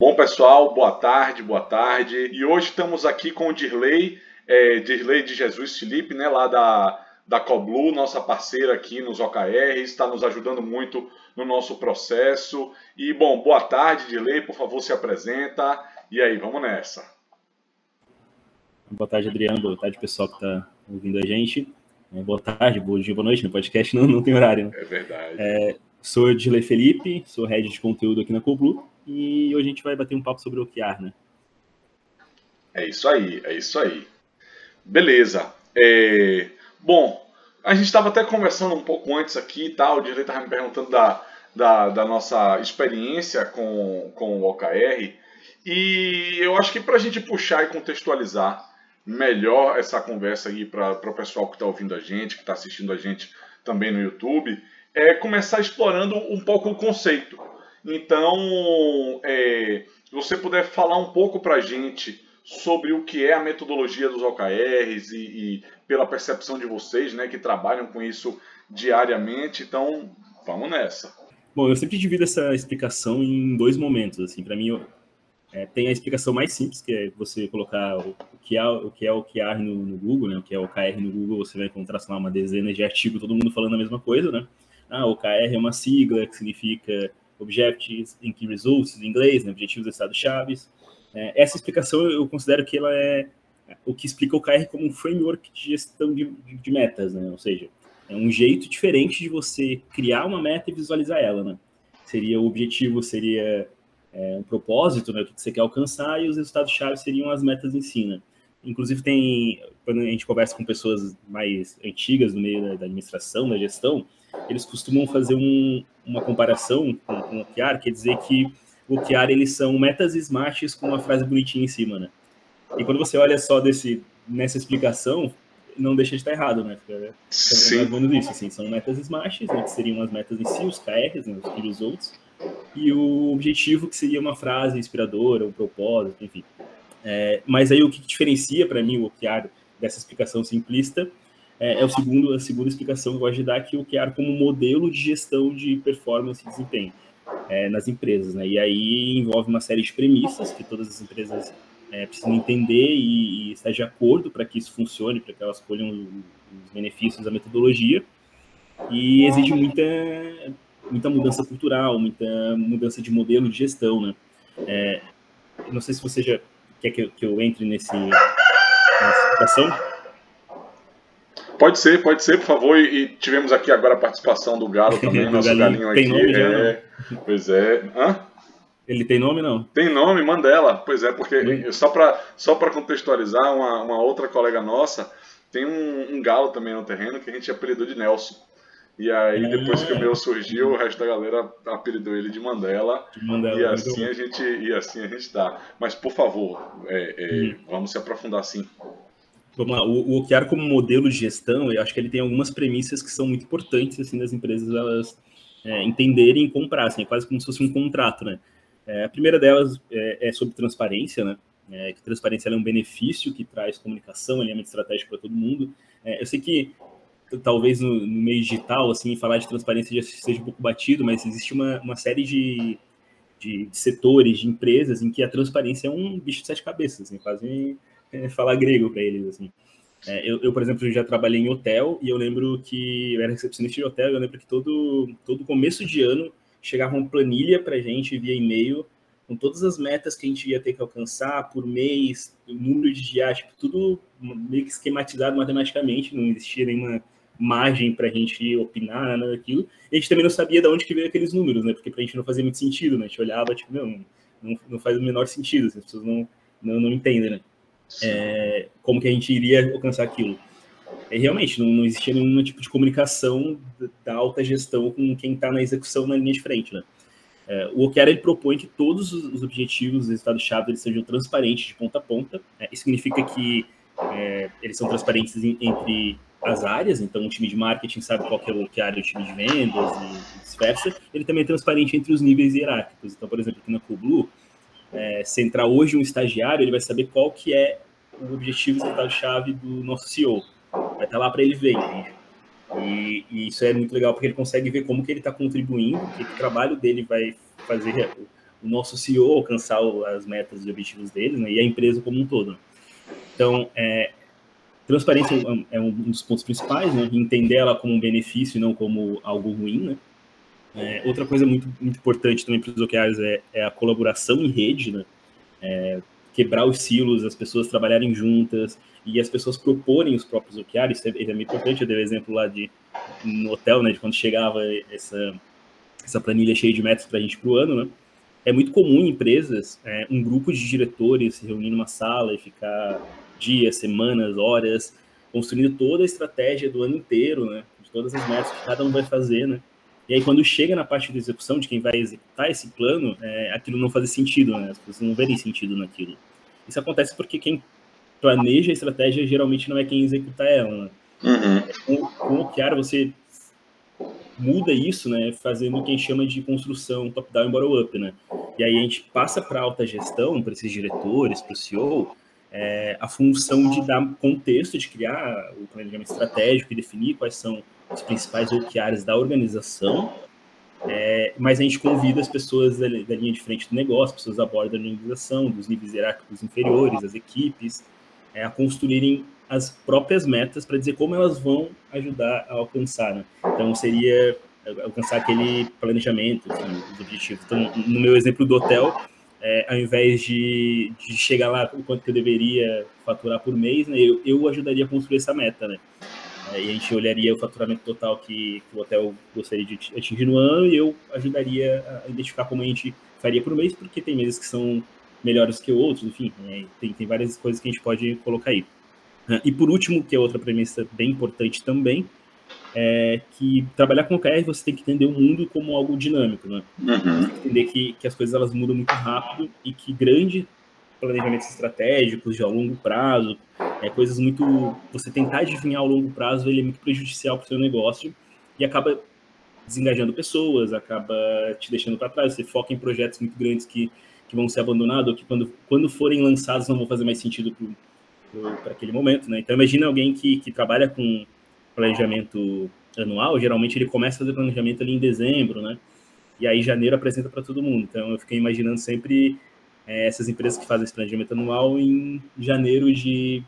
Bom, pessoal, boa tarde, boa tarde. E hoje estamos aqui com o Dirley, é, Dirley de Jesus Felipe, né, lá da, da Coblu, nossa parceira aqui nos OKRs, está nos ajudando muito no nosso processo. E, bom, boa tarde, Dirley, por favor, se apresenta. E aí, vamos nessa. Boa tarde, Adriano. Boa tarde, pessoal que está ouvindo a gente. É, boa tarde, bom dia, boa noite. No podcast não, não tem horário. Né? É verdade. É, sou Dirley Felipe, sou head de conteúdo aqui na Coblu e hoje a gente vai bater um papo sobre OKR, né? É isso aí, é isso aí. Beleza. É... Bom, a gente estava até conversando um pouco antes aqui e tal, o direito estava me perguntando da, da, da, nossa experiência com, com o OKR, e eu acho que para a gente puxar e contextualizar melhor essa conversa aí para o pessoal que está ouvindo a gente, que está assistindo a gente também no YouTube, é começar explorando um pouco o conceito. Então, é, se você puder falar um pouco para a gente sobre o que é a metodologia dos OKRs e, e, pela percepção de vocês, né, que trabalham com isso diariamente. Então, vamos nessa. Bom, eu sempre divido essa explicação em dois momentos. Assim, para mim, é, tem a explicação mais simples, que é você colocar o, que é o que é OKR no, no Google, né, o que é o OKR no Google, você vai encontrar lá uma dezena de artigos, todo mundo falando a mesma coisa, né? Ah, o OKR é uma sigla que significa Objectives in Key Results, em inglês, né, Objetivos do Estado Chaves. É, essa explicação eu considero que ela é o que explica o KR como um framework de gestão de, de metas, né? Ou seja, é um jeito diferente de você criar uma meta e visualizar ela, né? Seria o objetivo, seria é, um propósito, né? O que você quer alcançar e os resultados-chave seriam as metas em si, né? Inclusive tem, quando a gente conversa com pessoas mais antigas no meio da, da administração, da gestão, eles costumam fazer um, uma comparação com, com o OKR, quer dizer que o OKR eles são metas smarts com uma frase bonitinha em cima, né? E quando você olha só desse, nessa explicação, não deixa de estar errado, né? Fica, Sim. mais isso, assim, são metas smarts, né, que seriam as metas em si, os KRs, né, os results, e o objetivo que seria uma frase inspiradora, um propósito, enfim. É, mas aí o que diferencia para mim o OKR dessa explicação simplista é, é, o segundo, a segunda explicação que eu gosto de dar, que o OKR como modelo de gestão de performance e desempenho é, nas empresas. Né? E aí envolve uma série de premissas que todas as empresas é, precisam entender e, e, estar de acordo para que isso funcione, para que elas colham os benefícios da metodologia. E exige muita, muita mudança cultural, muita mudança de modelo de gestão. Né? É, não sei se você já quer que eu, que eu entre nesse, nessa situação. Pode ser, pode ser, por favor. E, tivemos aqui agora a participação do Galo também, nosso galinho, galinho aqui. Nome já, é, pois é. Hã? Ele tem nome não? Tem nome, Mandela. Pois é, porque só para só contextualizar, uma, uma outra colega nossa tem um, um, galo também no terreno que a gente apelidou de Nelson. E aí, ah. depois que o meu surgiu, o resto da galera apelidou ele de Mandela. De Mandela e, assim a gente, e assim a gente tá. Mas, por favor, é, é, hum. vamos se aprofundar sim. Vamos lá, o, o OKR como modelo de gestão, eu acho que ele tem algumas premissas que são muito importantes, assim, das empresas elas é, entenderem e comprar, assim, é quase como se fosse um contrato, né? É, a primeira delas é, é sobre transparência, né? É, que transparência é um benefício que traz comunicação, alinhamento estratégico para todo mundo. É, eu sei que talvez no, no, meio digital, assim, falar de transparência já seja um pouco batido, mas existe uma, uma série de, de, de setores, de empresas em que a transparência é um bicho de sete cabeças, assim, quase falar grego para eles, assim. É, eu, eu, por exemplo, já trabalhei em hotel e eu lembro que eu era recepcionista de hotel. Eu lembro que todo, todo começo de ano chegava uma planilha para gente via e-mail com todas as metas que a gente ia ter que alcançar por mês, número de dias, tipo, tudo meio que esquematizado matematicamente, não existia nenhuma margem para a gente opinar, nada daquilo. E a gente também não sabia de onde que veio aqueles números, né? Porque para a gente não fazia muito sentido, né? A gente olhava, tipo, não, não, não faz o menor sentido, as pessoas não, não, não entendem, né? É, como que a gente iria alcançar aquilo. E realmente, não, não existia nenhum tipo de comunicação da alta gestão com quem está na execução na linha de frente, né? É, o OKR ele propõe que todos os objetivos, os resultados-chave, eles sejam transparentes de ponta a ponta. É, isso significa que é, eles são transparentes em, entre as áreas, então o time de marketing sabe qual que é o OKR do time de vendas e vice-versa. Ele também é transparente entre os níveis hierárquicos. Então, por exemplo, aqui na Coolblue, é, se entrar hoje um estagiário, ele vai saber qual que é o objetivo resultado-chave do nosso CEO. Vai estar lá para ele ver? E, e, isso é muito legal porque ele consegue ver como que ele está contribuindo, que, o trabalho dele vai fazer o nosso CEO alcançar as metas e objetivos dele, né, e a empresa como um todo. Então, é, transparência é, é um dos pontos principais, né, entender ela como um benefício e não como algo ruim, né. É, outra coisa muito, muito importante também para os OKRs é, é, a colaboração em rede, né, é, quebrar os silos, as pessoas trabalharem juntas e as pessoas proporem os próprios OKRs, isso é, é muito importante, eu dei o um exemplo lá de no hotel, né, de quando chegava essa, essa planilha cheia de metas para a gente para o ano, né, é muito comum em empresas é, um grupo de diretores se reunir numa sala e ficar dias, semanas, horas, construindo toda a estratégia do ano inteiro, né? De todas as metas que cada um vai fazer, né? E aí, quando chega na parte de execução, de quem vai executar esse plano, é, aquilo não faz sentido, né? As pessoas não verem sentido naquilo. Isso acontece porque quem planeja a estratégia geralmente não é quem executa ela, né? Uhum. Com, o OKR, você muda isso, né, fazendo o que a gente chama de construção top-down e bottom-up, né? E aí a gente passa para alta gestão, para esses diretores, para o CEO, é, a função de dar contexto, de criar o planejamento estratégico e definir quais são os principais OKRs da organização, é, mas a gente convida as pessoas da, da, linha de frente do negócio, pessoas da borda da organização, dos níveis hierárquicos inferiores, as equipes, é, a construírem as próprias metas para dizer como elas vão ajudar a alcançar. Né? Então, seria alcançar aquele planejamento, assim, os objetivos. Então, no meu exemplo do hotel, é, ao invés de, de, chegar lá o quanto que eu deveria faturar por mês, né, eu, eu ajudaria a construir essa meta, né? É, e a gente olharia o faturamento total que, que, o hotel gostaria de atingir no ano e eu ajudaria a identificar como a gente faria por mês, porque tem meses que são melhores que outros, enfim, né, tem, tem várias coisas que a gente pode colocar aí. E por último, que é outra premissa bem importante também, é que trabalhar com OKR você tem que entender o mundo como algo dinâmico, né? Uhum. Você tem que entender que, que as coisas elas mudam muito rápido e que grandes planejamentos estratégicos de a longo prazo, é coisas muito você tentar adivinhar ao longo prazo, ele é muito prejudicial para o seu negócio e acaba desengajando pessoas, acaba te deixando para trás. Você foca em projetos muito grandes que, que vão ser abandonados ou que quando, quando forem lançados não vão fazer mais sentido para aquele momento, né? Então imagina alguém que, que trabalha com planejamento anual, geralmente ele começa a fazer planejamento ali em dezembro, né? E aí janeiro apresenta para todo mundo. Então eu fiquei imaginando sempre é, essas empresas que fazem esse planejamento anual em janeiro de,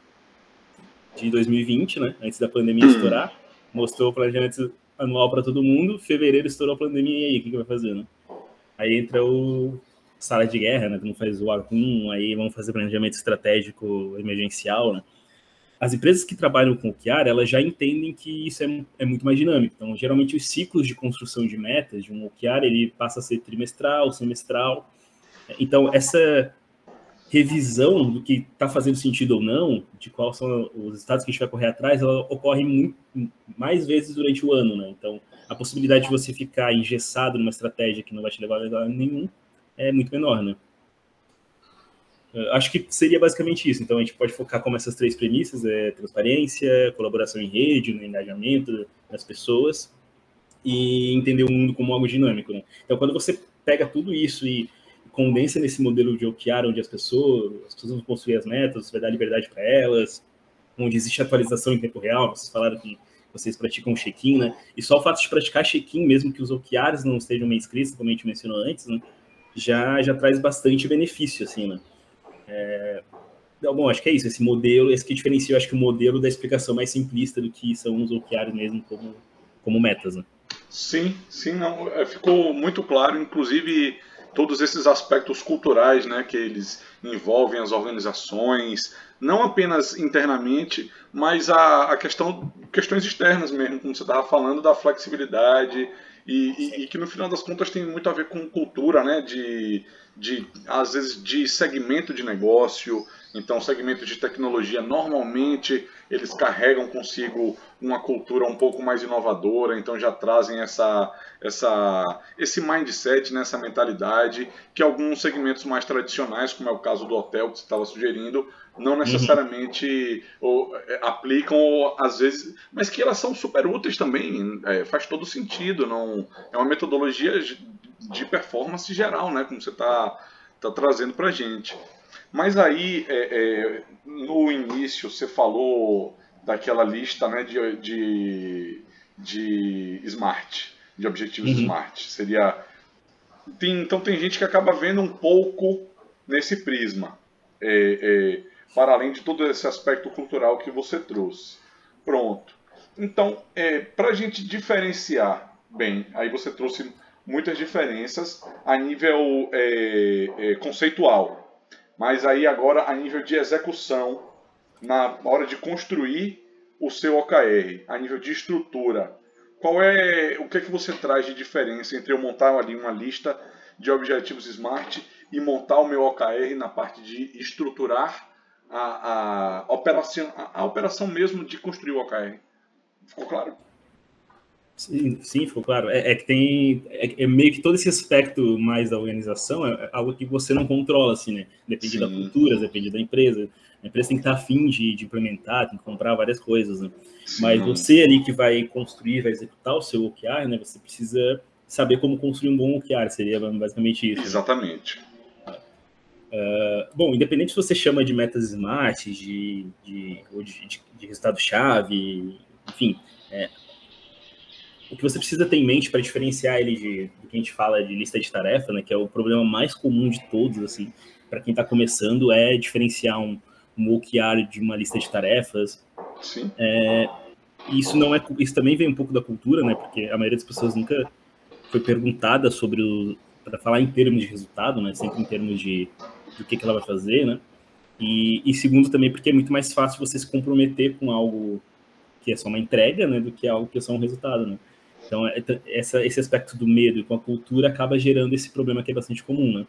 de 2020, né? Antes da pandemia uhum. estourar, mostrou o planejamento anual para todo mundo. Fevereiro estourou a pandemia e aí o que, que vai fazer, né? Aí entra o sala de guerra, né? Não faz o ARCUM, aí vão fazer planejamento estratégico emergencial, né? as empresas que trabalham com o OKR, elas já entendem que isso é, é, muito mais dinâmico. Então, geralmente, os ciclos de construção de metas de um OKR, ele passa a ser trimestral, semestral. Então, essa revisão do que está fazendo sentido ou não, de quais são os estados que a gente vai correr atrás, ela ocorre muito, mais vezes durante o ano, né? Então, a possibilidade de você ficar engessado numa estratégia que não vai te levar a lugar nenhum é muito menor, né? Acho que seria basicamente isso. Então, a gente pode focar como essas três premissas: é transparência, colaboração em rede, no engajamento das pessoas e entender o mundo como algo dinâmico. Né? Então, quando você pega tudo isso e condensa nesse modelo de OKR, onde as pessoas, as pessoas vão construir as metas, você vai dar liberdade para elas, onde existe atualização em tempo real, vocês falaram que vocês praticam check-in, né? E só o fato de praticar check-in, mesmo que os OKRs não estejam bem escritos, como a gente mencionou antes, né? já, já traz bastante benefício, assim, né? É, bom, acho que é isso, esse modelo, esse que diferencia, eu acho que o modelo da explicação mais simplista do que são os OKRs mesmo como, como metas, né? Sim, sim, não, é, ficou muito claro, inclusive todos esses aspectos culturais, né, que eles envolvem as organizações, não apenas internamente, mas a, a questão, questões externas mesmo, como você estava falando, da flexibilidade, e, e, e, que no final das contas tem muito a ver com cultura, né? De, de às vezes de segmento de negócio. Então, segmento de tecnologia normalmente eles carregam consigo uma cultura um pouco mais inovadora, então já trazem essa, essa, esse mindset, né, essa mentalidade que alguns segmentos mais tradicionais, como é o caso do hotel que você estava sugerindo, não uhum. necessariamente ou, é, aplicam, ou, às vezes, mas que elas são super úteis também, é, faz todo sentido, não é uma metodologia de performance geral, né, como você está tá trazendo para gente. Mas aí, é, é, no início, você falou daquela lista né, de, de, de smart, de objetivos uhum. smart. Seria tem, então tem gente que acaba vendo um pouco nesse prisma, é, é, para além de todo esse aspecto cultural que você trouxe. Pronto. Então, é, para a gente diferenciar bem, aí você trouxe muitas diferenças a nível é, conceitual, mas aí agora a nível de execução, na hora de construir o seu OKR, a nível de estrutura, qual é o que é que você traz de diferença entre eu montar ali uma lista de objetivos SMART e montar o meu OKR na parte de estruturar a, a, operação, a, a operação mesmo de construir o OKR? Ficou claro? Sim, sim, ficou claro. É, é que tem é, é, meio que todo esse aspecto mais da organização é, é algo que você não controla, assim, né? Depende sim. da cultura, depende da empresa. A empresa tem que estar afim de, de implementar, tem que comprar várias coisas, né? Mas você ali que vai construir, vai executar o seu OKR, né? Você precisa saber como construir um bom OKR, seria basicamente isso. Exatamente. Né? Uh, bom, independente se você chama de metas smart, de, de, de, de resultado-chave, enfim, é, o que você precisa ter em mente para diferenciar ele de, do que a gente fala de lista de tarefa, né, que é o problema mais comum de todos, assim, para quem está começando, é diferenciar um, um OKR de uma lista de tarefas. Sim. É, isso não é, isso também vem um pouco da cultura, né? Porque a maioria das pessoas nunca foi perguntada sobre o para falar em termos de resultado, né? Sempre em termos de do que, que ela vai fazer, né? E, e, segundo também porque é muito mais fácil você se comprometer com algo que é só uma entrega, né? Do que algo que é só um resultado, né? Então é, essa, esse aspecto do medo com a cultura acaba gerando esse problema que é bastante comum, né?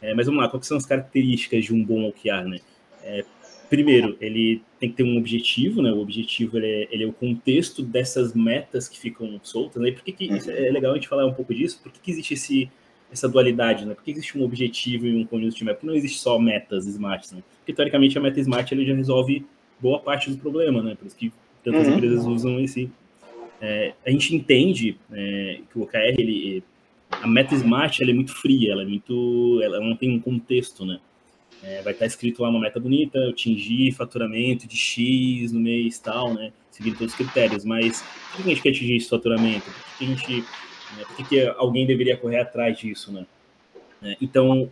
É, mas vamos lá, quais são as características de um bom OKR, né? É, primeiro, ele tem que ter um objetivo, né? O objetivo ele é, ele é o contexto dessas metas que ficam soltas, né? E por que, que é legal a gente falar um pouco disso? Por que, que existe esse, essa dualidade, né? Por que existe um objetivo e um conjunto de metas? Porque não existe só metas smart, né? Porque teoricamente a meta smart ele já resolve boa parte do problema, né? Por isso que tantas uhum. empresas usam esse. É, a gente entende é, que o OKR, ele, a meta smart, ela é muito fria, ela é muito, ela não tem um contexto, né? É, vai estar escrito lá uma meta bonita, atingir faturamento de X no mês tal, né? Seguindo todos os critérios. Mas por que a gente quer atingir esse faturamento? Por que, a gente. Né? Por que, que alguém deveria correr atrás disso, né? É, então,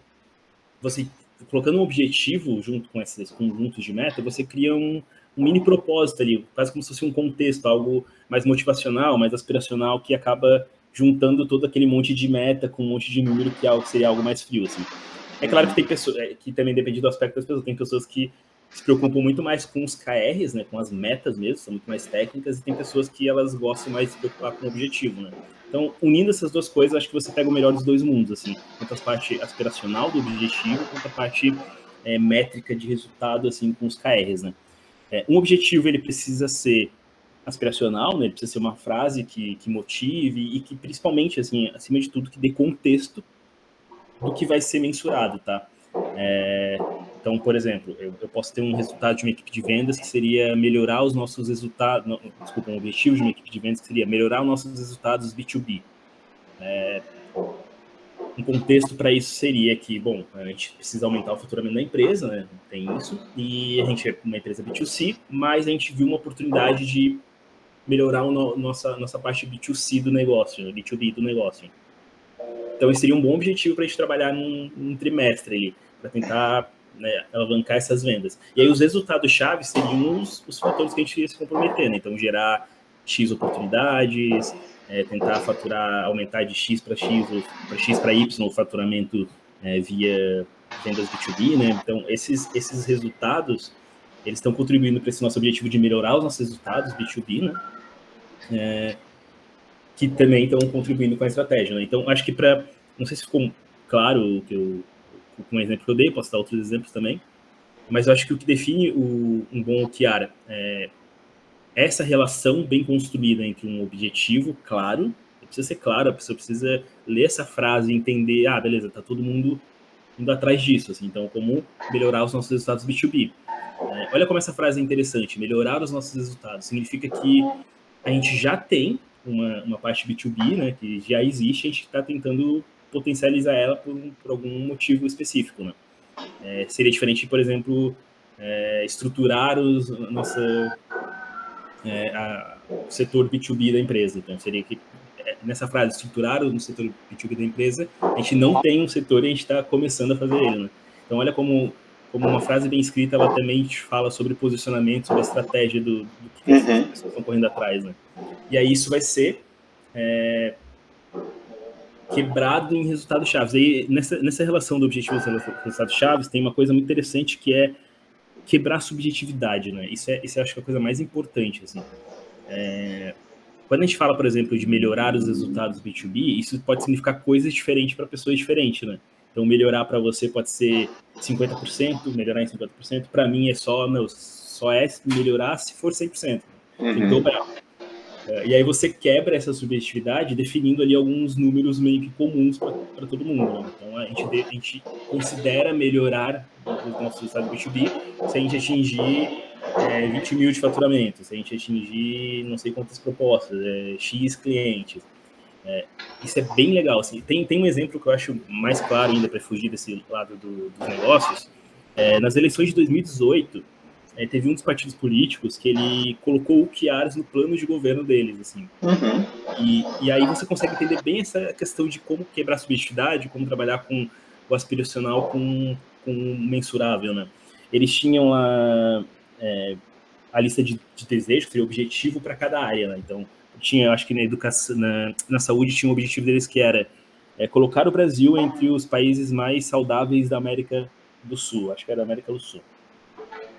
você colocando um objetivo junto com esses conjuntos de meta, você cria um, um mini propósito ali, quase como se fosse um contexto, algo mais motivacional, mais aspiracional, que acaba juntando todo aquele monte de meta com um monte de número que é seria algo mais frio, assim. É claro que tem pessoas, é, que também depende do aspecto das pessoas, tem pessoas que se preocupam muito mais com os KRs, né, com as metas mesmo, são muito mais técnicas, e tem pessoas que elas gostam mais de se preocupar com o objetivo, né. Então, unindo essas duas coisas, acho que você pega o melhor dos dois mundos, assim, tanto a parte aspiracional do objetivo, quanto a parte é, métrica de resultado, assim, com os KRs, né. É, um objetivo, ele precisa ser aspiracional, né, ele precisa ser uma frase que, que motive e que, principalmente, assim, acima de tudo, que dê contexto do que vai ser mensurado, tá? É, então, por exemplo, eu, eu, posso ter um resultado de uma equipe de vendas que seria melhorar os nossos resultados, desculpa, um objetivo de uma equipe de vendas que seria melhorar os nossos resultados B2B. É, um contexto para isso seria que, bom, a gente precisa aumentar o faturamento da empresa, né? Tem isso, e a gente é uma empresa B2C, mas a gente viu uma oportunidade de melhorar a no, nossa, nossa parte B2C do negócio, né? B2B do negócio. Então, esse seria um bom objetivo para a gente trabalhar num, num trimestre ali, para tentar né, alavancar essas vendas. E aí, os resultados-chave seriam os, os, fatores que a gente ia se comprometer, né? Então, gerar X oportunidades, é, tentar faturar, aumentar de X para X, ou para X para Y o faturamento é, via vendas B2B, né? Então, esses, esses resultados, eles estão contribuindo para esse nosso objetivo de melhorar os nossos resultados B2B, né? É, que também estão contribuindo com a estratégia. Né? Então, acho que para. Não sei se ficou claro o que eu, com o exemplo que eu dei, posso dar outros exemplos também, mas eu acho que o que define o, um bom OKR é essa relação bem construída entre um objetivo claro, precisa ser claro, a pessoa precisa ler essa frase e entender, ah, beleza, tá todo mundo indo atrás disso, assim, então como melhorar os nossos resultados B2B. É, olha como essa frase é interessante, melhorar os nossos resultados, significa que a gente já tem uma, uma parte B2B, né, que já existe, a gente está tentando potencializar ela por, por, algum motivo específico, né? É, seria diferente, por exemplo, é, estruturar os, nossa, é, a, o setor B2B da empresa. Então, seria que é, nessa frase, estruturar o setor B2B da empresa, a gente não tem um setor e a gente está começando a fazer ele, né? Então, olha como, como uma frase bem escrita, ela também te fala sobre posicionamento, sobre a estratégia do, do que uhum. as pessoas estão correndo atrás, né? E aí isso vai ser é, quebrado em resultados chaves. Aí, nessa, nessa relação do objetivo e resultados chaves, tem uma coisa muito interessante que é quebrar a subjetividade, né? Isso é, isso eu acho que é a coisa mais importante, assim. É, quando a gente fala, por exemplo, de melhorar os resultados B2B, isso pode significar coisas diferentes para pessoas diferentes, né? Então, melhorar para você pode ser 50%, melhorar em 50%. Para mim, é só, meu, só é melhorar se for 100%. Uhum. Tem que dobrar. É, e aí você quebra essa subjetividade definindo ali alguns números meio que comuns para todo mundo. Né? Então, a gente, a gente considera melhorar os nossos resultados B2B se a gente atingir é, 20 mil de faturamento, se a gente atingir não sei quantas propostas, é, X clientes. É, isso é bem legal. Assim. Tem, tem um exemplo que eu acho mais claro ainda para fugir desse lado do, dos negócios. É, nas eleições de 2018, é, teve um dos partidos políticos que ele colocou o Chiares no plano de governo deles, assim. Uhum. E, e aí você consegue entender bem essa questão de como quebrar a subjetividade, como trabalhar com o aspiracional com, com o mensurável, né? Eles tinham a, é, a lista de, de desejos, que seria objetivo para cada área, né? Então, tinha, acho que na educação, na, na saúde tinha um objetivo deles que era é, colocar o Brasil entre os países mais saudáveis da América do Sul, acho que era da América do Sul.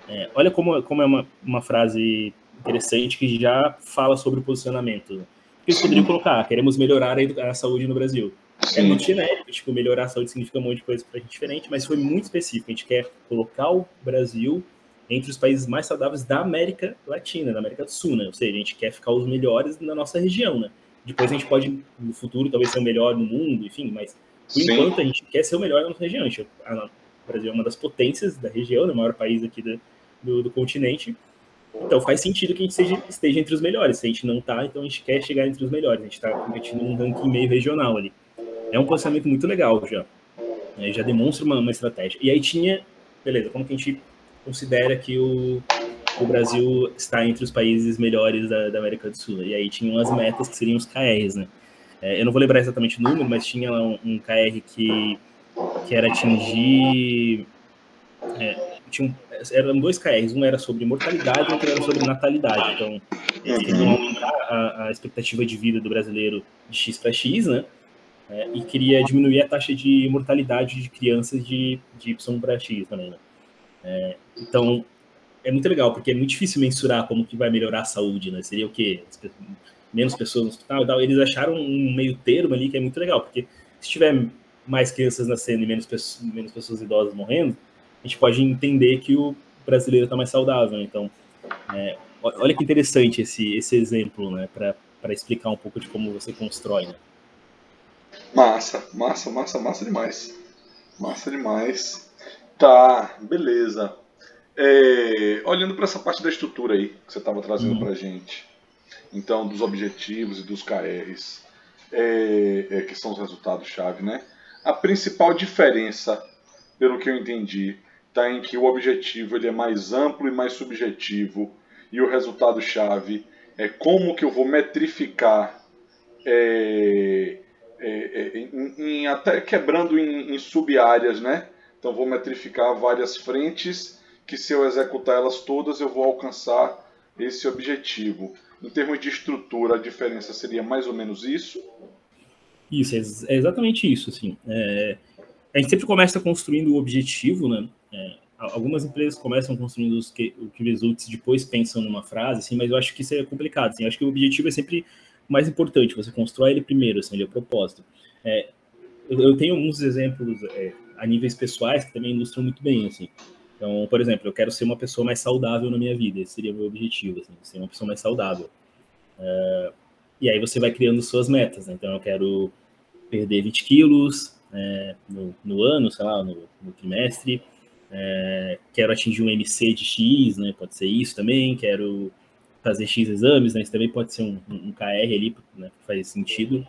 É, olha como, como é uma, uma frase interessante que já fala sobre o posicionamento. Eles poderiam colocar, queremos melhorar a, a saúde no Brasil. É muito genérico, tipo, melhorar a saúde significa um monte de coisa para a gente diferente, mas foi muito específico. A gente quer colocar o Brasil entre os países mais saudáveis da América Latina, da América do Sul, né? Ou seja, a gente quer ficar os melhores na nossa região, né? Depois a gente pode, no futuro, talvez ser o melhor no mundo, enfim, mas por Sim. enquanto a gente quer ser o melhor na nossa região. A gente, a, o Brasil é uma das potências da região, né? o maior país aqui do, do, do continente. Então faz sentido que a gente seja, esteja entre os melhores. Se a gente não está, então a gente quer chegar entre os melhores. A gente está competindo num ranking meio regional ali. É um posicionamento muito legal já. É, já demonstra uma, uma estratégia. E aí tinha, beleza, como que a gente considera que o, o Brasil está entre os países melhores da, da, América do Sul. E aí tinham as metas que seriam os KRs, né? É, eu não vou lembrar exatamente o número, mas tinha lá um, um KR que, que era atingir. É, tinha eram dois KRs, um era sobre mortalidade e outro era sobre natalidade. Então, eles queriam aumentar a, a expectativa de vida do brasileiro de X para X, né? É, e queria diminuir a taxa de mortalidade de crianças de, de Y para X também, né? É, então, é muito legal, porque é muito difícil mensurar como que vai melhorar a saúde, né? Seria o quê? Menos pessoas no hospital e tal. Eles acharam um meio termo ali que é muito legal, porque se tiver mais crianças nascendo e menos pessoas, menos pessoas idosas morrendo, a gente pode entender que o brasileiro está mais saudável. Então, é, olha que interessante esse, esse exemplo, né? Para explicar um pouco de como você constrói, né? Massa, massa, massa, massa demais. Massa demais. Tá, beleza. É, olhando para essa parte da estrutura aí que você estava trazendo uhum. para gente, então dos objetivos e dos KRs, é, é, que são os resultados-chave, né? A principal diferença, pelo que eu entendi, está em que o objetivo ele é mais amplo e mais subjetivo e o resultado-chave é como que eu vou metrificar é, é, é em, em, até quebrando em, em sub-áreas, né? Então vou metrificar várias frentes que se eu executar elas todas eu vou alcançar esse objetivo. Em termos de estrutura, a diferença seria mais ou menos isso? Isso, é, é exatamente isso. Assim. É, a gente sempre começa construindo o objetivo, né? É, algumas empresas começam construindo os que, o que results, depois pensam numa frase, assim, mas eu acho que isso é complicado. Assim, eu acho que o objetivo é sempre mais importante, você constrói ele primeiro, assim, ele é o propósito. É, eu, eu, tenho alguns exemplos é, a níveis pessoais que também ilustram muito bem, assim. Então, por exemplo, eu quero ser uma pessoa mais saudável na minha vida, esse seria o meu objetivo, assim, ser uma pessoa mais saudável. Uh, e aí você vai criando suas metas, né? Então, eu quero perder 20 quilos é, no, no, ano, sei lá, no, no trimestre, é, quero atingir um MC de X, né? Pode ser isso também, quero fazer X exames, né? Isso também pode ser um, um KR ali, né? Faz sentido.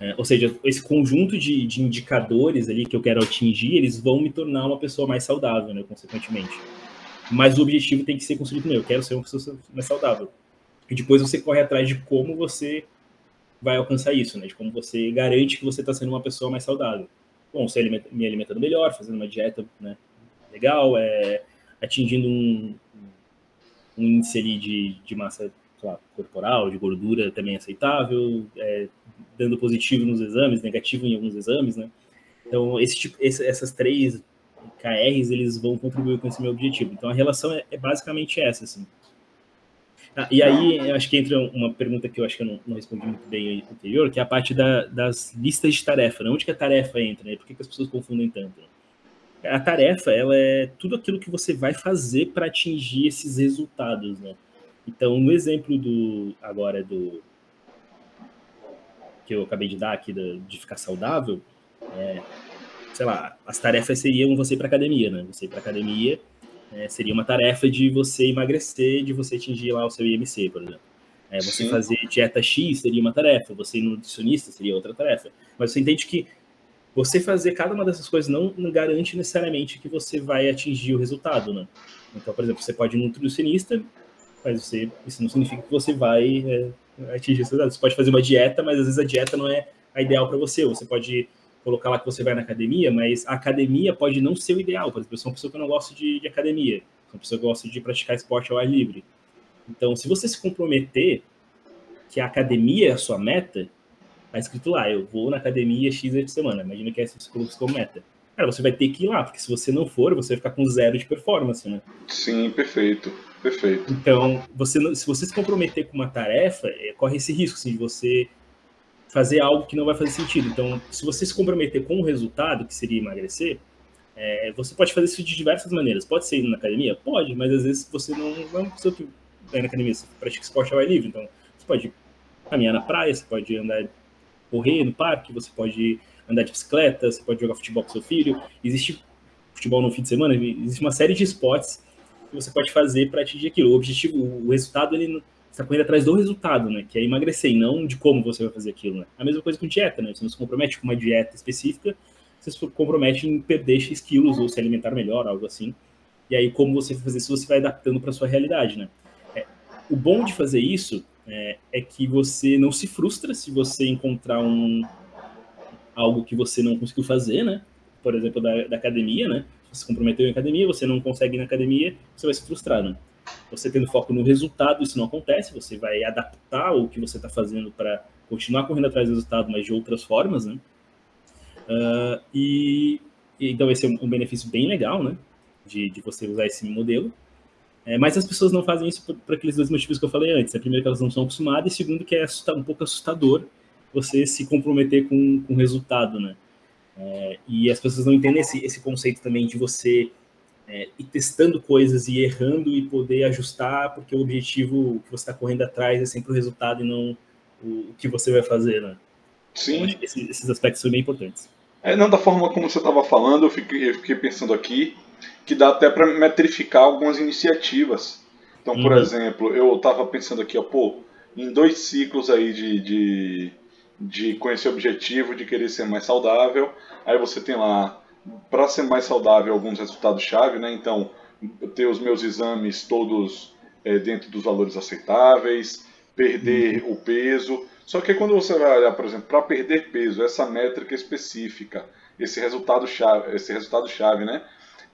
É, ou seja, esse conjunto de, de, indicadores ali que eu quero atingir, eles vão me tornar uma pessoa mais saudável, né, consequentemente. Mas o objetivo tem que ser construído primeiro. Eu quero ser uma pessoa mais saudável. E depois você corre atrás de como você vai alcançar isso, né? De como você garante que você está sendo uma pessoa mais saudável. Bom, se me alimentando melhor, fazendo uma dieta né, legal, é, atingindo um, um índice ali de, de massa lá, corporal, de gordura também aceitável, é, dando positivo nos exames, negativo em alguns exames, né? Então, esse tipo, esse, essas três KRs, eles vão contribuir com esse meu objetivo. Então, a relação é, é basicamente essa, assim. Ah, e aí, acho que entra uma pergunta que eu acho que eu não, não respondi muito bem anterior, que é a parte da, das listas de tarefa. Né? Onde que a tarefa entra? Né? Por que, que as pessoas confundem tanto? A tarefa, ela é tudo aquilo que você vai fazer para atingir esses resultados, né? Então, no exemplo do agora do que eu acabei de dar aqui de, de ficar saudável, é, sei lá, as tarefas seriam você ir para academia, né? Você ir para academia é, seria uma tarefa de você emagrecer, de você atingir lá o seu IMC, por exemplo. É, você Sim. fazer dieta X seria uma tarefa, você ir nutricionista seria outra tarefa. Mas você entende que você fazer cada uma dessas coisas não, não garante necessariamente que você vai atingir o resultado, né? Então, por exemplo, você pode ir nutricionista, mas você, isso não significa que você vai é, atingir o resultado. Você pode fazer uma dieta, mas às vezes a dieta não é a ideal para você. Você pode colocar lá que você vai na academia, mas a academia pode não ser o ideal. Por exemplo, eu sou uma pessoa que não gosta de, de academia, sou uma pessoa que gosta de praticar esporte ao ar livre. Então, se você se comprometer que a academia é a sua meta, tá escrito lá, eu vou na academia X por semana. Imagina que essa você colocou como meta. Cara, você vai ter que ir lá, porque se você não for, você vai ficar com zero de performance, né? Sim, perfeito. Perfeito. Então, você, se você se comprometer com uma tarefa, é, corre esse risco assim, de você fazer algo que não vai fazer sentido. Então, se você se comprometer com o resultado, que seria emagrecer, é, você pode fazer isso de diversas maneiras. Pode ser indo na academia? Pode, mas às vezes você não, não é que vai na academia, você pratica esporte ao ar livre. Então, você pode caminhar na praia, você pode andar, correr no parque, você pode andar de bicicleta, você pode jogar futebol com seu filho. Existe futebol no fim de semana, existe uma série de esportes que você pode fazer para atingir aquilo. O objetivo, o resultado, ele está correndo atrás do resultado, né? Que é emagrecer, e não de como você vai fazer aquilo, né? A mesma coisa com dieta, né? Você não se compromete com uma dieta específica, você se compromete em perder X quilos ou se alimentar melhor, algo assim. E aí, como você vai fazer isso, você vai adaptando para sua realidade, né? É, o bom de fazer isso é, é, que você não se frustra se você encontrar um algo que você não conseguiu fazer, né? Por exemplo, da, da academia, né? Você se comprometeu em academia, você não consegue ir na academia, você vai se frustrar, né? Você tendo foco no resultado, isso não acontece, você vai adaptar o que você está fazendo para continuar correndo atrás do resultado, mas de outras formas, né? Uh, e, então esse é um benefício bem legal, né? De, de você usar esse modelo. É, mas as pessoas não fazem isso por, por, aqueles dois motivos que eu falei antes. É, primeiro, que elas não são acostumadas, e segundo, que é um pouco assustador você se comprometer com, com o resultado, né? É, e as pessoas não entendem esse, esse conceito também de você é, ir testando coisas e errando e poder ajustar, porque o objetivo que você está correndo atrás é sempre o resultado e não o, que você vai fazer, né? Sim. Então, esses, esses, aspectos são bem importantes. É, não da forma como você estava falando, eu fiquei, eu fiquei, pensando aqui que dá até para metrificar algumas iniciativas. Então, por uhum. exemplo, eu estava pensando aqui, ó, pô, em dois ciclos aí de, de, de conhecer o objetivo, de querer ser mais saudável, aí você tem lá para ser mais saudável alguns resultados-chave, né? Então, ter os meus exames todos é, dentro dos valores aceitáveis, perder uhum. o peso. Só que quando você vai olhar, por exemplo, para perder peso, essa métrica específica, esse resultado-chave, esse resultado-chave, né?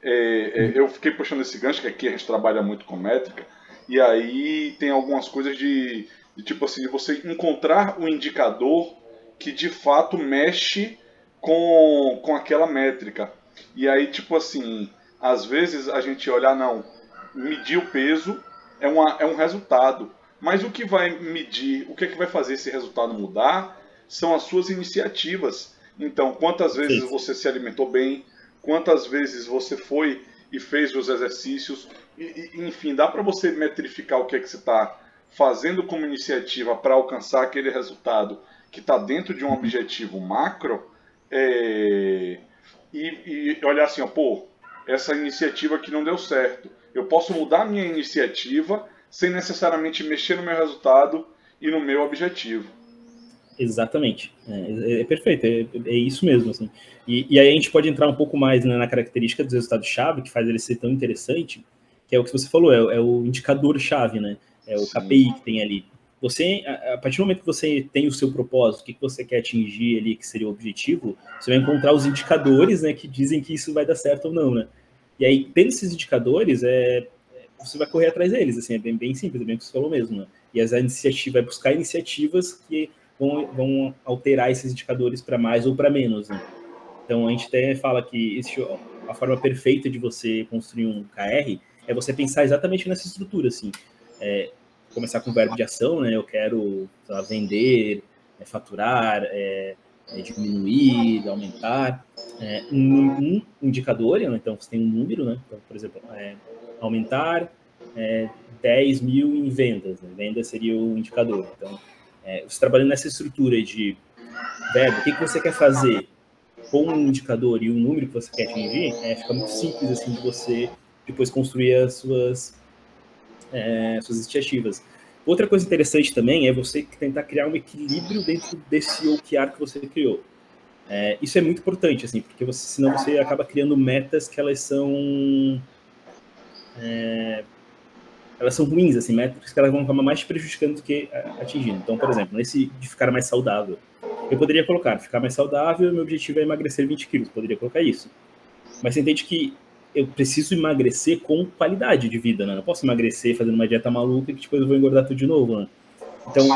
É, é, uhum. eu fiquei puxando esse gancho, que aqui a gente trabalha muito com métrica, e aí tem algumas coisas de, de tipo assim, de você encontrar o um indicador que de fato mexe com, com aquela métrica. E aí, tipo assim, às vezes a gente olha, não, medir o peso é, uma, é um resultado. Mas o que vai medir, o que, é que vai fazer esse resultado mudar são as suas iniciativas. Então, quantas vezes Sim. você se alimentou bem, quantas vezes você foi e fez os exercícios, e, e, enfim, dá para você metrificar o que é que você está fazendo como iniciativa para alcançar aquele resultado que está dentro de um objetivo macro é, e, e, olhar assim, ó, pô, essa iniciativa que não deu certo. Eu posso mudar minha iniciativa sem necessariamente mexer no meu resultado e no meu objetivo. Exatamente, é, é, é perfeito, é, é, isso mesmo. Assim. E, e, aí a gente pode entrar um pouco mais né, na característica dos resultados-chave, que faz ele ser tão interessante, que é o que você falou, é, é o indicador-chave, né? É o Sim. KPI que tem ali. Você, a, partir do momento que você tem o seu propósito, o que, você quer atingir ali, que seria o objetivo, você vai encontrar os indicadores, né, que dizem que isso vai dar certo ou não, né? E aí, tendo esses indicadores, é, você vai correr atrás deles, assim, é bem, bem simples, é bem o que você falou mesmo, né? E as iniciativas, vai buscar iniciativas que vão, vão alterar esses indicadores para mais ou para menos, né? Então, a gente até fala que esse, a forma perfeita de você construir um KR é você pensar exatamente nessa estrutura, assim. É, começar com verbo de ação, né? Eu quero lá, vender, é, faturar, é, é, diminuir, aumentar. É, um, um, indicador, né? então você tem um número, né? Então, por exemplo, é, aumentar 10 mil em vendas. Né? Venda seria o indicador. Então, você trabalhando nessa estrutura de verbo, o que, que você quer fazer com um indicador e um número que você quer atingir, é, fica muito simples assim de você depois construir as suas é, suas iniciativas. Outra coisa interessante também é você tentar criar um equilíbrio dentro desse OKR que você criou. É, isso é muito importante, assim, porque você, senão você acaba criando metas que elas são é, elas são ruins, assim, metas que elas vão acabar mais prejudicando do que atingindo. Então, por exemplo, nesse de ficar mais saudável, eu poderia colocar, ficar mais saudável, meu objetivo é emagrecer 20 quilos, poderia colocar isso. Mas você entende que eu preciso emagrecer com qualidade de vida, né? Não posso emagrecer fazendo uma dieta maluca que depois eu vou engordar tudo de novo, né? Então,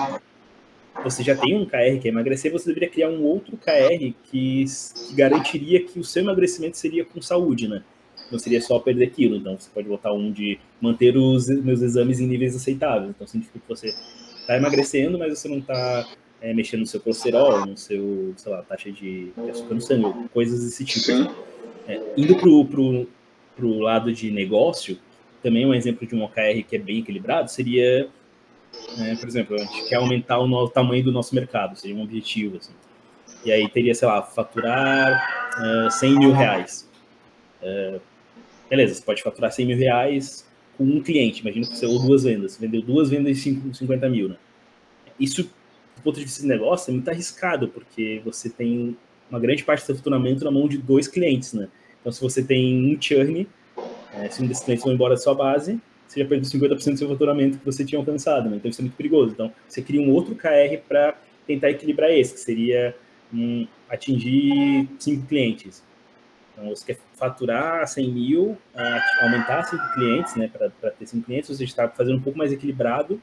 você já tem um KR que é emagrecer, você deveria criar um outro KR que, que garantiria que o seu emagrecimento seria com saúde, né? Não seria só perder quilo. Então, você pode botar um de manter os meus exames em níveis aceitáveis. Então, significa que você está emagrecendo, mas você não está é, mexendo no seu colesterol, no seu, sei lá, taxa de, açúcar no sangue, coisas desse tipo. Sim. É, indo pro, pro, para o lado de negócio, também um exemplo de um OKR que é bem equilibrado seria, né, por exemplo, a gente quer aumentar o, no, o, tamanho do nosso mercado, seria um objetivo. Assim. E aí teria, sei lá, faturar uh, eh, 100 mil reais. Uh, beleza, você pode faturar 100 mil reais com um cliente, imagina que você ou duas vendas, você vendeu duas vendas de 50 mil, né? Isso, do ponto de vista de negócio, é muito arriscado, porque você tem uma grande parte do seu faturamento na mão de dois clientes, né? Então, se você tem um churn, é, se um desses clientes vão embora da sua base, você já perdeu 50% do seu faturamento que você tinha alcançado, né? Então, isso é muito perigoso. Então, você cria um outro KR para tentar equilibrar esse, que seria um, atingir cinco clientes. Então, você quer faturar 100 mil, é, aumentar cinco clientes, né, para ter cinco clientes, você está fazendo um pouco mais equilibrado,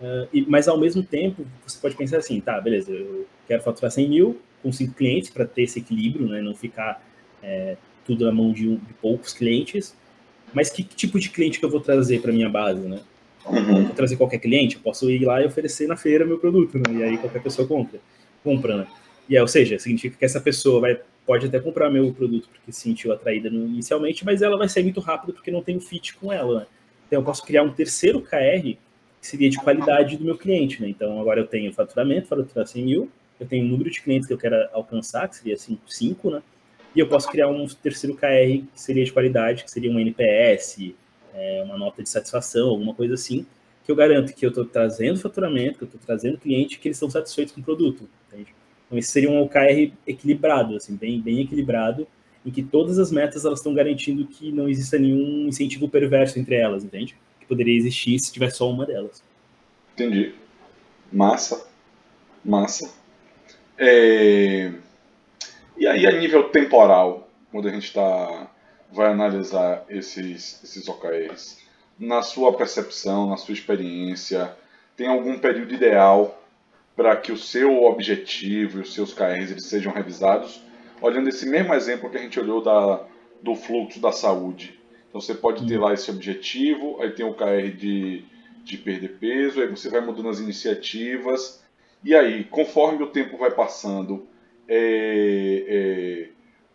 uh, e, mas ao mesmo tempo, você pode pensar assim, tá, beleza, eu quero faturar 100 mil com cinco clientes para ter esse equilíbrio, né, não ficar é, tudo na mão de, um, de poucos clientes, mas que, que, tipo de cliente que eu vou trazer para minha base, né? Uhum. Vou trazer qualquer cliente, eu posso ir lá e oferecer na feira meu produto, né? E aí qualquer pessoa compra, compra, né? E é, ou seja, significa que essa pessoa vai, pode até comprar meu produto porque se sentiu atraída inicialmente, mas ela vai sair muito rápido porque não tem um fit com ela, né? Então eu posso criar um terceiro KR que seria de qualidade do meu cliente, né? Então agora eu tenho faturamento, faturar 100 mil, eu tenho o número de clientes que eu quero alcançar, que seria 5, né? E eu posso criar um terceiro KR que seria de qualidade, que seria um NPS, é, uma nota de satisfação, alguma coisa assim, que eu garanto que eu estou trazendo faturamento, que eu estou trazendo cliente, que eles estão satisfeitos com o produto. Entende? Então, esse seria um OKR equilibrado, assim, bem, bem equilibrado, em que todas as metas elas estão garantindo que não exista nenhum incentivo perverso entre elas, entende? Que poderia existir se tiver só uma delas. Entendi. Massa. Massa. É... E aí, a nível temporal, quando a gente tá, vai analisar esses, esses OKRs, na sua percepção, na sua experiência, tem algum período ideal para que o seu objetivo e os seus KRs eles sejam revisados? Olhando esse mesmo exemplo que a gente olhou da, do fluxo da saúde. Então você pode ter lá esse objetivo, aí tem o KR de, de perder peso, aí você vai mudando as iniciativas, e aí, conforme o tempo vai passando, é, é,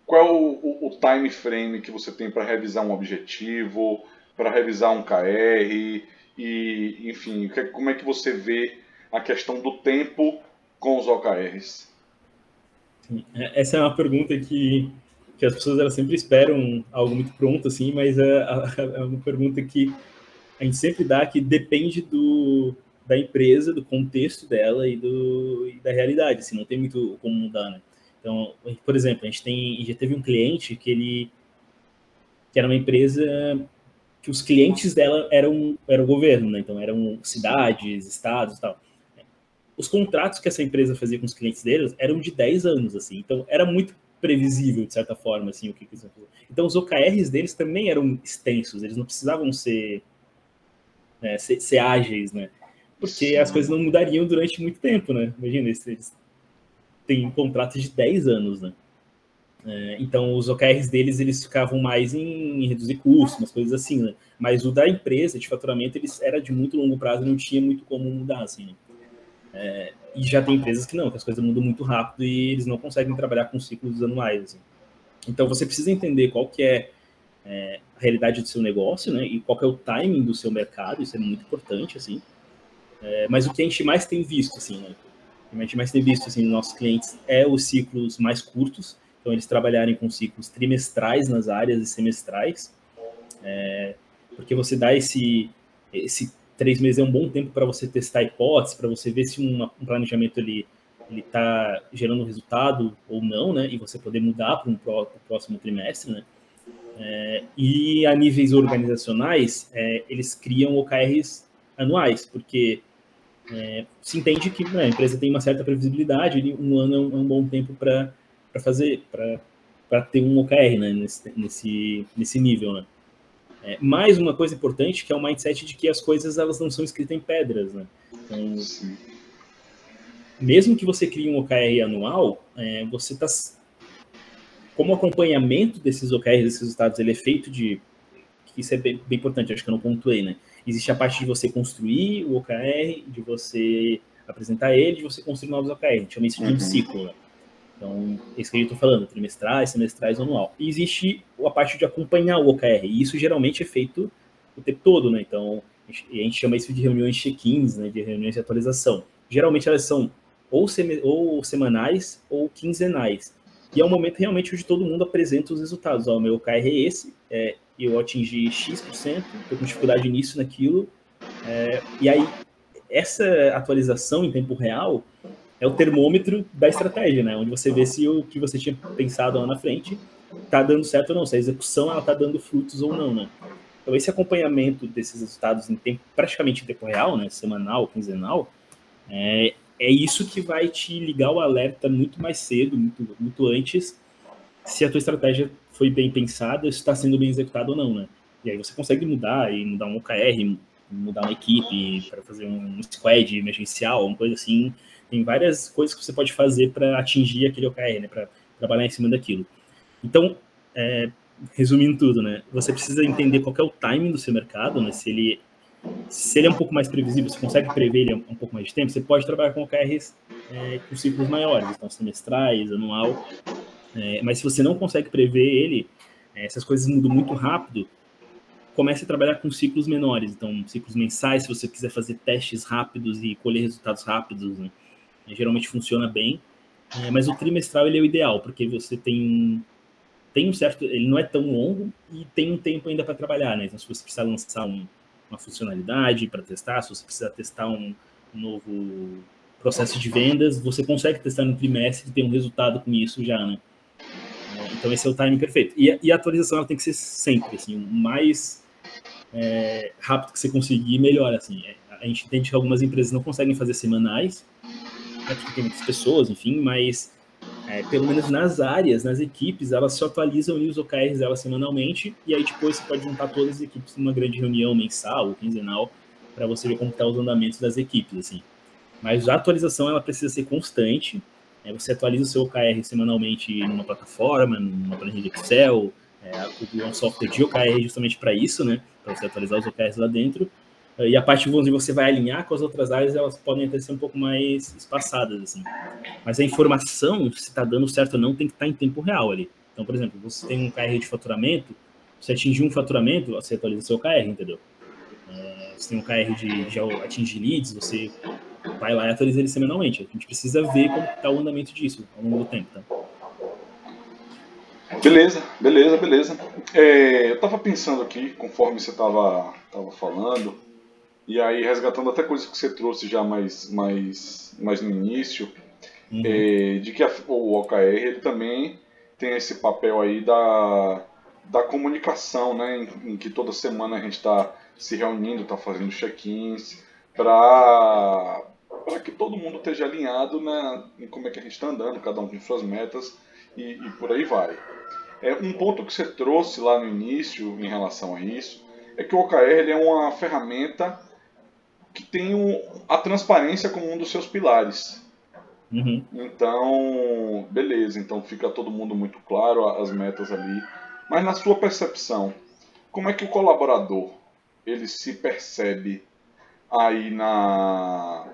qual é o, o, o, time frame que você tem para revisar um objetivo, para revisar um KR, e enfim, é, como é que você vê a questão do tempo com os OKRs? É, essa é uma pergunta que, que as pessoas elas sempre esperam algo muito pronto, assim, mas é, é uma pergunta que a gente sempre dá que depende do, da empresa, do contexto dela e, do, e da realidade, assim, não tem muito como mudar, né? Então, por exemplo, a gente tem, já teve um cliente que ele que era uma empresa que os clientes dela eram, eram o governo, né? Então eram cidades, estados tal. Os contratos que essa empresa fazia com os clientes deles eram de 10 anos, assim. Então era muito previsível, de certa forma, assim, o que eles iam fazer. Então os OKRs deles também eram extensos, eles não precisavam ser, né, ser, ser ágeis, né? Porque Sim. as coisas não mudariam durante muito tempo, né? Imagina, eles têm contratos de 10 anos, né? É, então, os OKRs deles, eles ficavam mais em, em, reduzir custos, umas coisas assim, né? Mas o da empresa, de faturamento, eles era de muito longo prazo, não tinha muito como mudar, assim, né? É, e já tem empresas que não, que as coisas mudam muito rápido e eles não conseguem trabalhar com ciclos anuais, assim. Então, você precisa entender qual que é, é, a realidade do seu negócio, né? E qual que é o timing do seu mercado, isso é muito importante, assim. É, mas o que a gente mais tem visto, assim, né? O que a gente mais tem visto, assim, nos nossos clientes é os ciclos mais curtos, então, eles trabalharem com ciclos trimestrais nas áreas e semestrais, é, porque você dá esse, esse três meses é um bom tempo para você testar hipóteses, para você ver se uma, um planejamento ele ele está gerando resultado ou não, né? E você poder mudar para um pro, próximo trimestre, né? É, e a níveis organizacionais, é, eles criam OKRs anuais, porque é, se entende que né, a empresa tem uma certa previsibilidade, um ano é um, é um bom tempo para fazer, para ter um OKR né, nesse, nesse, nesse nível. Né? É, mais uma coisa importante que é o mindset de que as coisas elas não são escritas em pedras. Né? Então, mesmo que você crie um OKR anual, é, você está como acompanhamento desses OKRs, desses resultados, ele é feito de isso é bem, bem, importante, acho que eu não pontuei, né? Existe a parte de você construir o OKR, de você apresentar ele, de você construir novos OKR. A gente chama isso de um uhum. ciclo, né? Então, isso que eu estou falando, trimestrais, semestrais, anual. E existe a parte de acompanhar o OKR, e isso geralmente é feito o tempo todo, né? Então, a gente chama isso de reuniões check-ins, né? De reuniões de atualização. Geralmente elas são ou, sem, ou semanais ou quinzenais. E é um momento realmente onde todo mundo apresenta os resultados. Ó, o meu OKR é esse, é, eu atingi X%, estou com dificuldade nisso, naquilo. É, e aí, essa atualização em tempo real é o termômetro da estratégia, né? Onde você vê se o que você tinha pensado lá na frente está dando certo ou não, se a execução ela está dando frutos ou não, né? Então esse acompanhamento desses resultados em tempo, praticamente em tempo real, né? Semanal, quinzenal, é, é isso que vai te ligar o alerta muito mais cedo, muito, muito antes, se a tua estratégia foi bem pensada, está sendo bem executada ou não, né? E aí você consegue mudar e mudar um OKR, mudar uma equipe para fazer um squad emergencial, uma coisa assim, tem várias coisas que você pode fazer para atingir aquele OKR, né? Para trabalhar em cima daquilo. Então, é, resumindo tudo, né? Você precisa entender qual é o timing do seu mercado, né? Se ele, se ele é um pouco mais previsível, você consegue prever ele um pouco mais de tempo, você pode trabalhar com OKRs é, com ciclos maiores, então semestrais, anual. É, mas se você não consegue prever ele, é, essas coisas mudam muito rápido, comece a trabalhar com ciclos menores, então ciclos mensais, se você quiser fazer testes rápidos e colher resultados rápidos, né? geralmente funciona bem, é, mas o trimestral ele é o ideal, porque você tem, tem um certo, ele não é tão longo e tem um tempo ainda para trabalhar, né? Então, se você precisar lançar um, uma funcionalidade para testar, se você precisar testar um, um, novo processo de vendas, você consegue testar no trimestre e ter um resultado com isso já, né? Então esse é o timing perfeito. E, e a atualização ela tem que ser sempre, assim, o mais é, rápido que você conseguir, melhor, assim. É, a gente entende que algumas empresas não conseguem fazer semanais, né, porque tem muitas pessoas, enfim, mas é, pelo menos nas áreas, nas equipes, elas só atualizam os OKRs delas semanalmente, e aí depois você pode juntar todas as equipes numa grande reunião mensal ou quinzenal para você ver como estão tá os andamentos das equipes, assim. Mas a atualização, ela precisa ser constante, você atualiza o seu OKR semanalmente numa plataforma, numa planilha de Excel, é, um software de OKR justamente para isso, né, para você atualizar os OKRs lá dentro, e a parte onde você vai alinhar com as outras áreas, elas podem até ser um pouco mais espaçadas, assim. Mas a informação, se está dando certo ou não, tem que estar tá em tempo real ali. Então, por exemplo, você tem um KR de faturamento, você atingir um faturamento, você atualiza seu KR, entendeu? É, você tem um KR de, de atingir leads, você vai lá e atualiza ele semanalmente. A gente precisa ver como está o andamento disso ao longo do tempo, tá? Beleza, beleza, beleza. É, eu estava pensando aqui, conforme você estava tava falando, e aí, resgatando até coisas que você trouxe já mais, mais, mais no início, uhum. é, de que a, o OKR ele também tem esse papel aí da, da comunicação, né, em, em que toda semana a gente está se reunindo, está fazendo check-ins, para que todo mundo esteja alinhado né, em como é que a gente está andando, cada um com suas metas e, e, por aí vai. É, um ponto que você trouxe lá no início em relação a isso é que o OKR ele é uma ferramenta que tem um, a transparência como um dos seus pilares. Uhum. Então, beleza, então fica todo mundo muito claro, as metas ali. Mas na sua percepção, como é que o colaborador ele se percebe aí na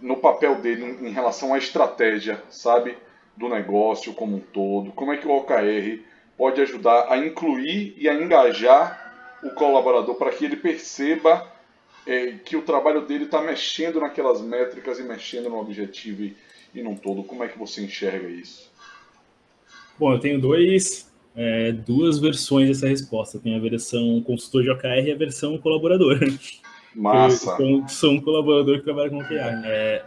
no papel dele em relação à estratégia, sabe, do negócio como um todo? Como é que o OKR pode ajudar a incluir e a engajar o colaborador para que ele perceba é, que o trabalho dele está mexendo naquelas métricas e mexendo no objetivo e, e num todo? Como é que você enxerga isso? Bom, eu tenho dois, é, duas versões dessa resposta. Tem a versão consultor de OKR e a versão colaborador. Massa. Eu sou, um colaborador que trabalha com OKR. É,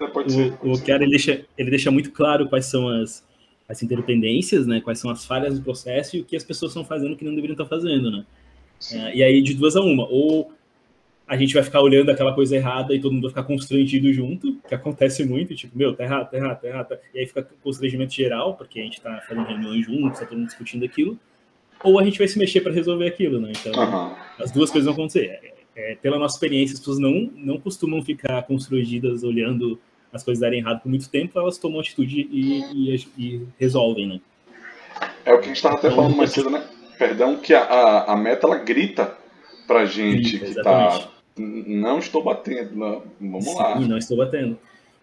o, o OKR ele deixa, ele deixa muito claro quais são as, as interdependências, né? Quais são as falhas do processo e o que as pessoas estão fazendo que não deveriam estar fazendo, né? É, e aí de duas a uma, ou a gente vai ficar olhando aquela coisa errada e todo mundo vai ficar constrangido junto, que acontece muito, tipo, meu, tá errado, tá errado, tá errado. E aí fica constrangimento geral, porque a gente tá fazendo reuniões juntos, tá todo mundo discutindo aquilo. Ou a gente vai se mexer para resolver aquilo, né? Então, uhum. as duas coisas vão acontecer. É, pela nossa experiência, as pessoas não, não costumam ficar constrangidas olhando as coisas darem errado por muito tempo, elas tomam atitude e, e, e resolvem, né? É o que a gente estava até falando mais cedo, né? Perdão, que a, a, a meta ela grita pra gente grita, que tá. Não estou batendo, não. vamos Sim, lá. Não estou batendo.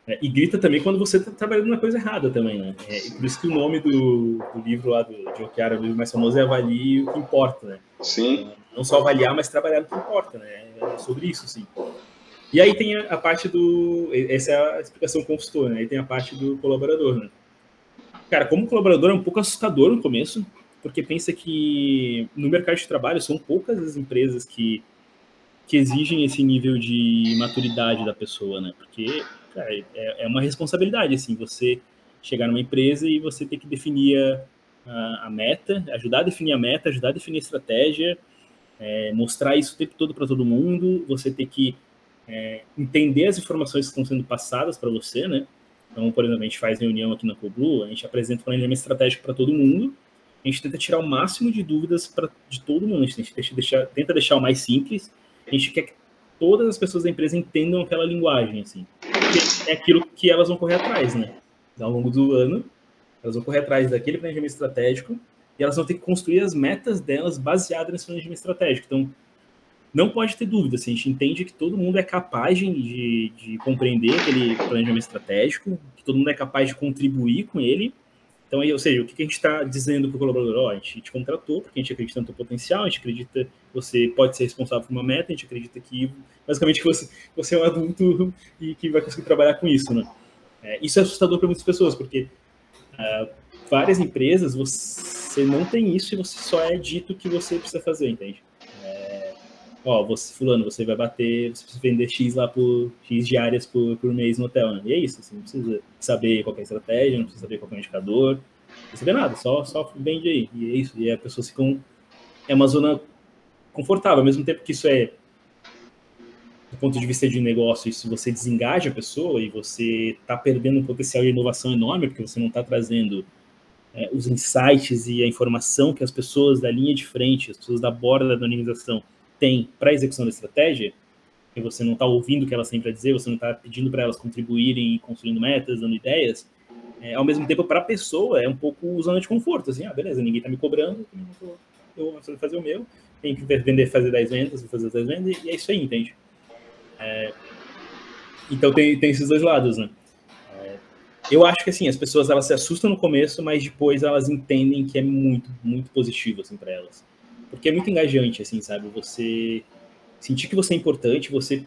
É, e grita também quando você está trabalhando na coisa errada também, né? É, por isso que o nome do, do livro lá do Joe Chiara, o livro mais famoso, é Avalie o que importa, né? Sim. Não só avaliar, mas trabalhar no que importa, né? É sobre isso, sim. E aí tem a, a, parte do. Essa é a explicação consultor, né? Aí tem a parte do colaborador, né? Cara, como colaborador é um pouco assustador no começo, porque pensa que no mercado de trabalho são poucas as empresas que, que exigem esse nível de maturidade da pessoa, né? Porque cara, é, é uma responsabilidade, assim, você chegar numa empresa e você ter que definir a, a meta, ajudar a definir a meta, ajudar a definir a estratégia, é, mostrar isso o tempo todo para todo mundo, você ter que é, entender as informações que estão sendo passadas para você, né? Então, por exemplo, a gente faz reunião aqui na CoBlue, a gente apresenta um planejamento estratégico para todo mundo, a gente tenta tirar o máximo de dúvidas pra, de todo mundo, a gente tenta deixar, tenta deixar o mais simples, a gente quer que todas as pessoas da empresa entendam aquela linguagem, assim, é aquilo que elas vão correr atrás, né? Ao longo do ano, elas vão correr atrás daquele planejamento estratégico e elas vão ter que construir as metas delas baseadas nesse planejamento estratégico. Então, não pode ter dúvida, assim, a gente entende que todo mundo é capaz de, de compreender aquele planejamento estratégico, que todo mundo é capaz de contribuir com ele. Então, aí, ou seja, o que a gente está dizendo para o colaborador? Oh, a gente te contratou porque a gente acredita no teu potencial, a gente acredita que você pode ser responsável por uma meta, a gente acredita que, basicamente, que você, você é um adulto e que vai conseguir trabalhar com isso, né? É, isso é assustador para muitas pessoas, porque uh, várias empresas você não tem isso e você só é dito que você precisa fazer, entende? É, ó, você, fulano, você vai bater, você precisa vender X lá por X diárias por, por mês no hotel, né? E é isso, você não precisa saber qual é a estratégia, não precisa saber qual é o indicador, não precisa saber nada, só, só vende aí. E é isso, e a pessoa fica um, é uma zona confortável, ao mesmo tempo que isso é do ponto de vista de negócio, se você desengaja a pessoa e você está perdendo um potencial de inovação enorme, porque você não está trazendo é, os insights e a informação que as pessoas da linha de frente, as pessoas da borda da organização têm para a execução da estratégia, e você não está ouvindo o que elas têm para dizer, você não está pedindo para elas contribuírem construindo metas, dando ideias, é, ao mesmo tempo, para a pessoa, é um pouco zona de conforto. Assim, ah, beleza, ninguém está me cobrando, eu vou fazer o meu, tem que vender, fazer 10 vendas, vou fazer 10 vendas, e é isso aí, entende? É, então tem, tem esses dois lados, né? Eu acho que assim, as pessoas elas se assustam no começo, mas depois elas entendem que é muito, muito positivo assim para elas. Porque é muito engajante assim, sabe? Você sentir que você é importante, você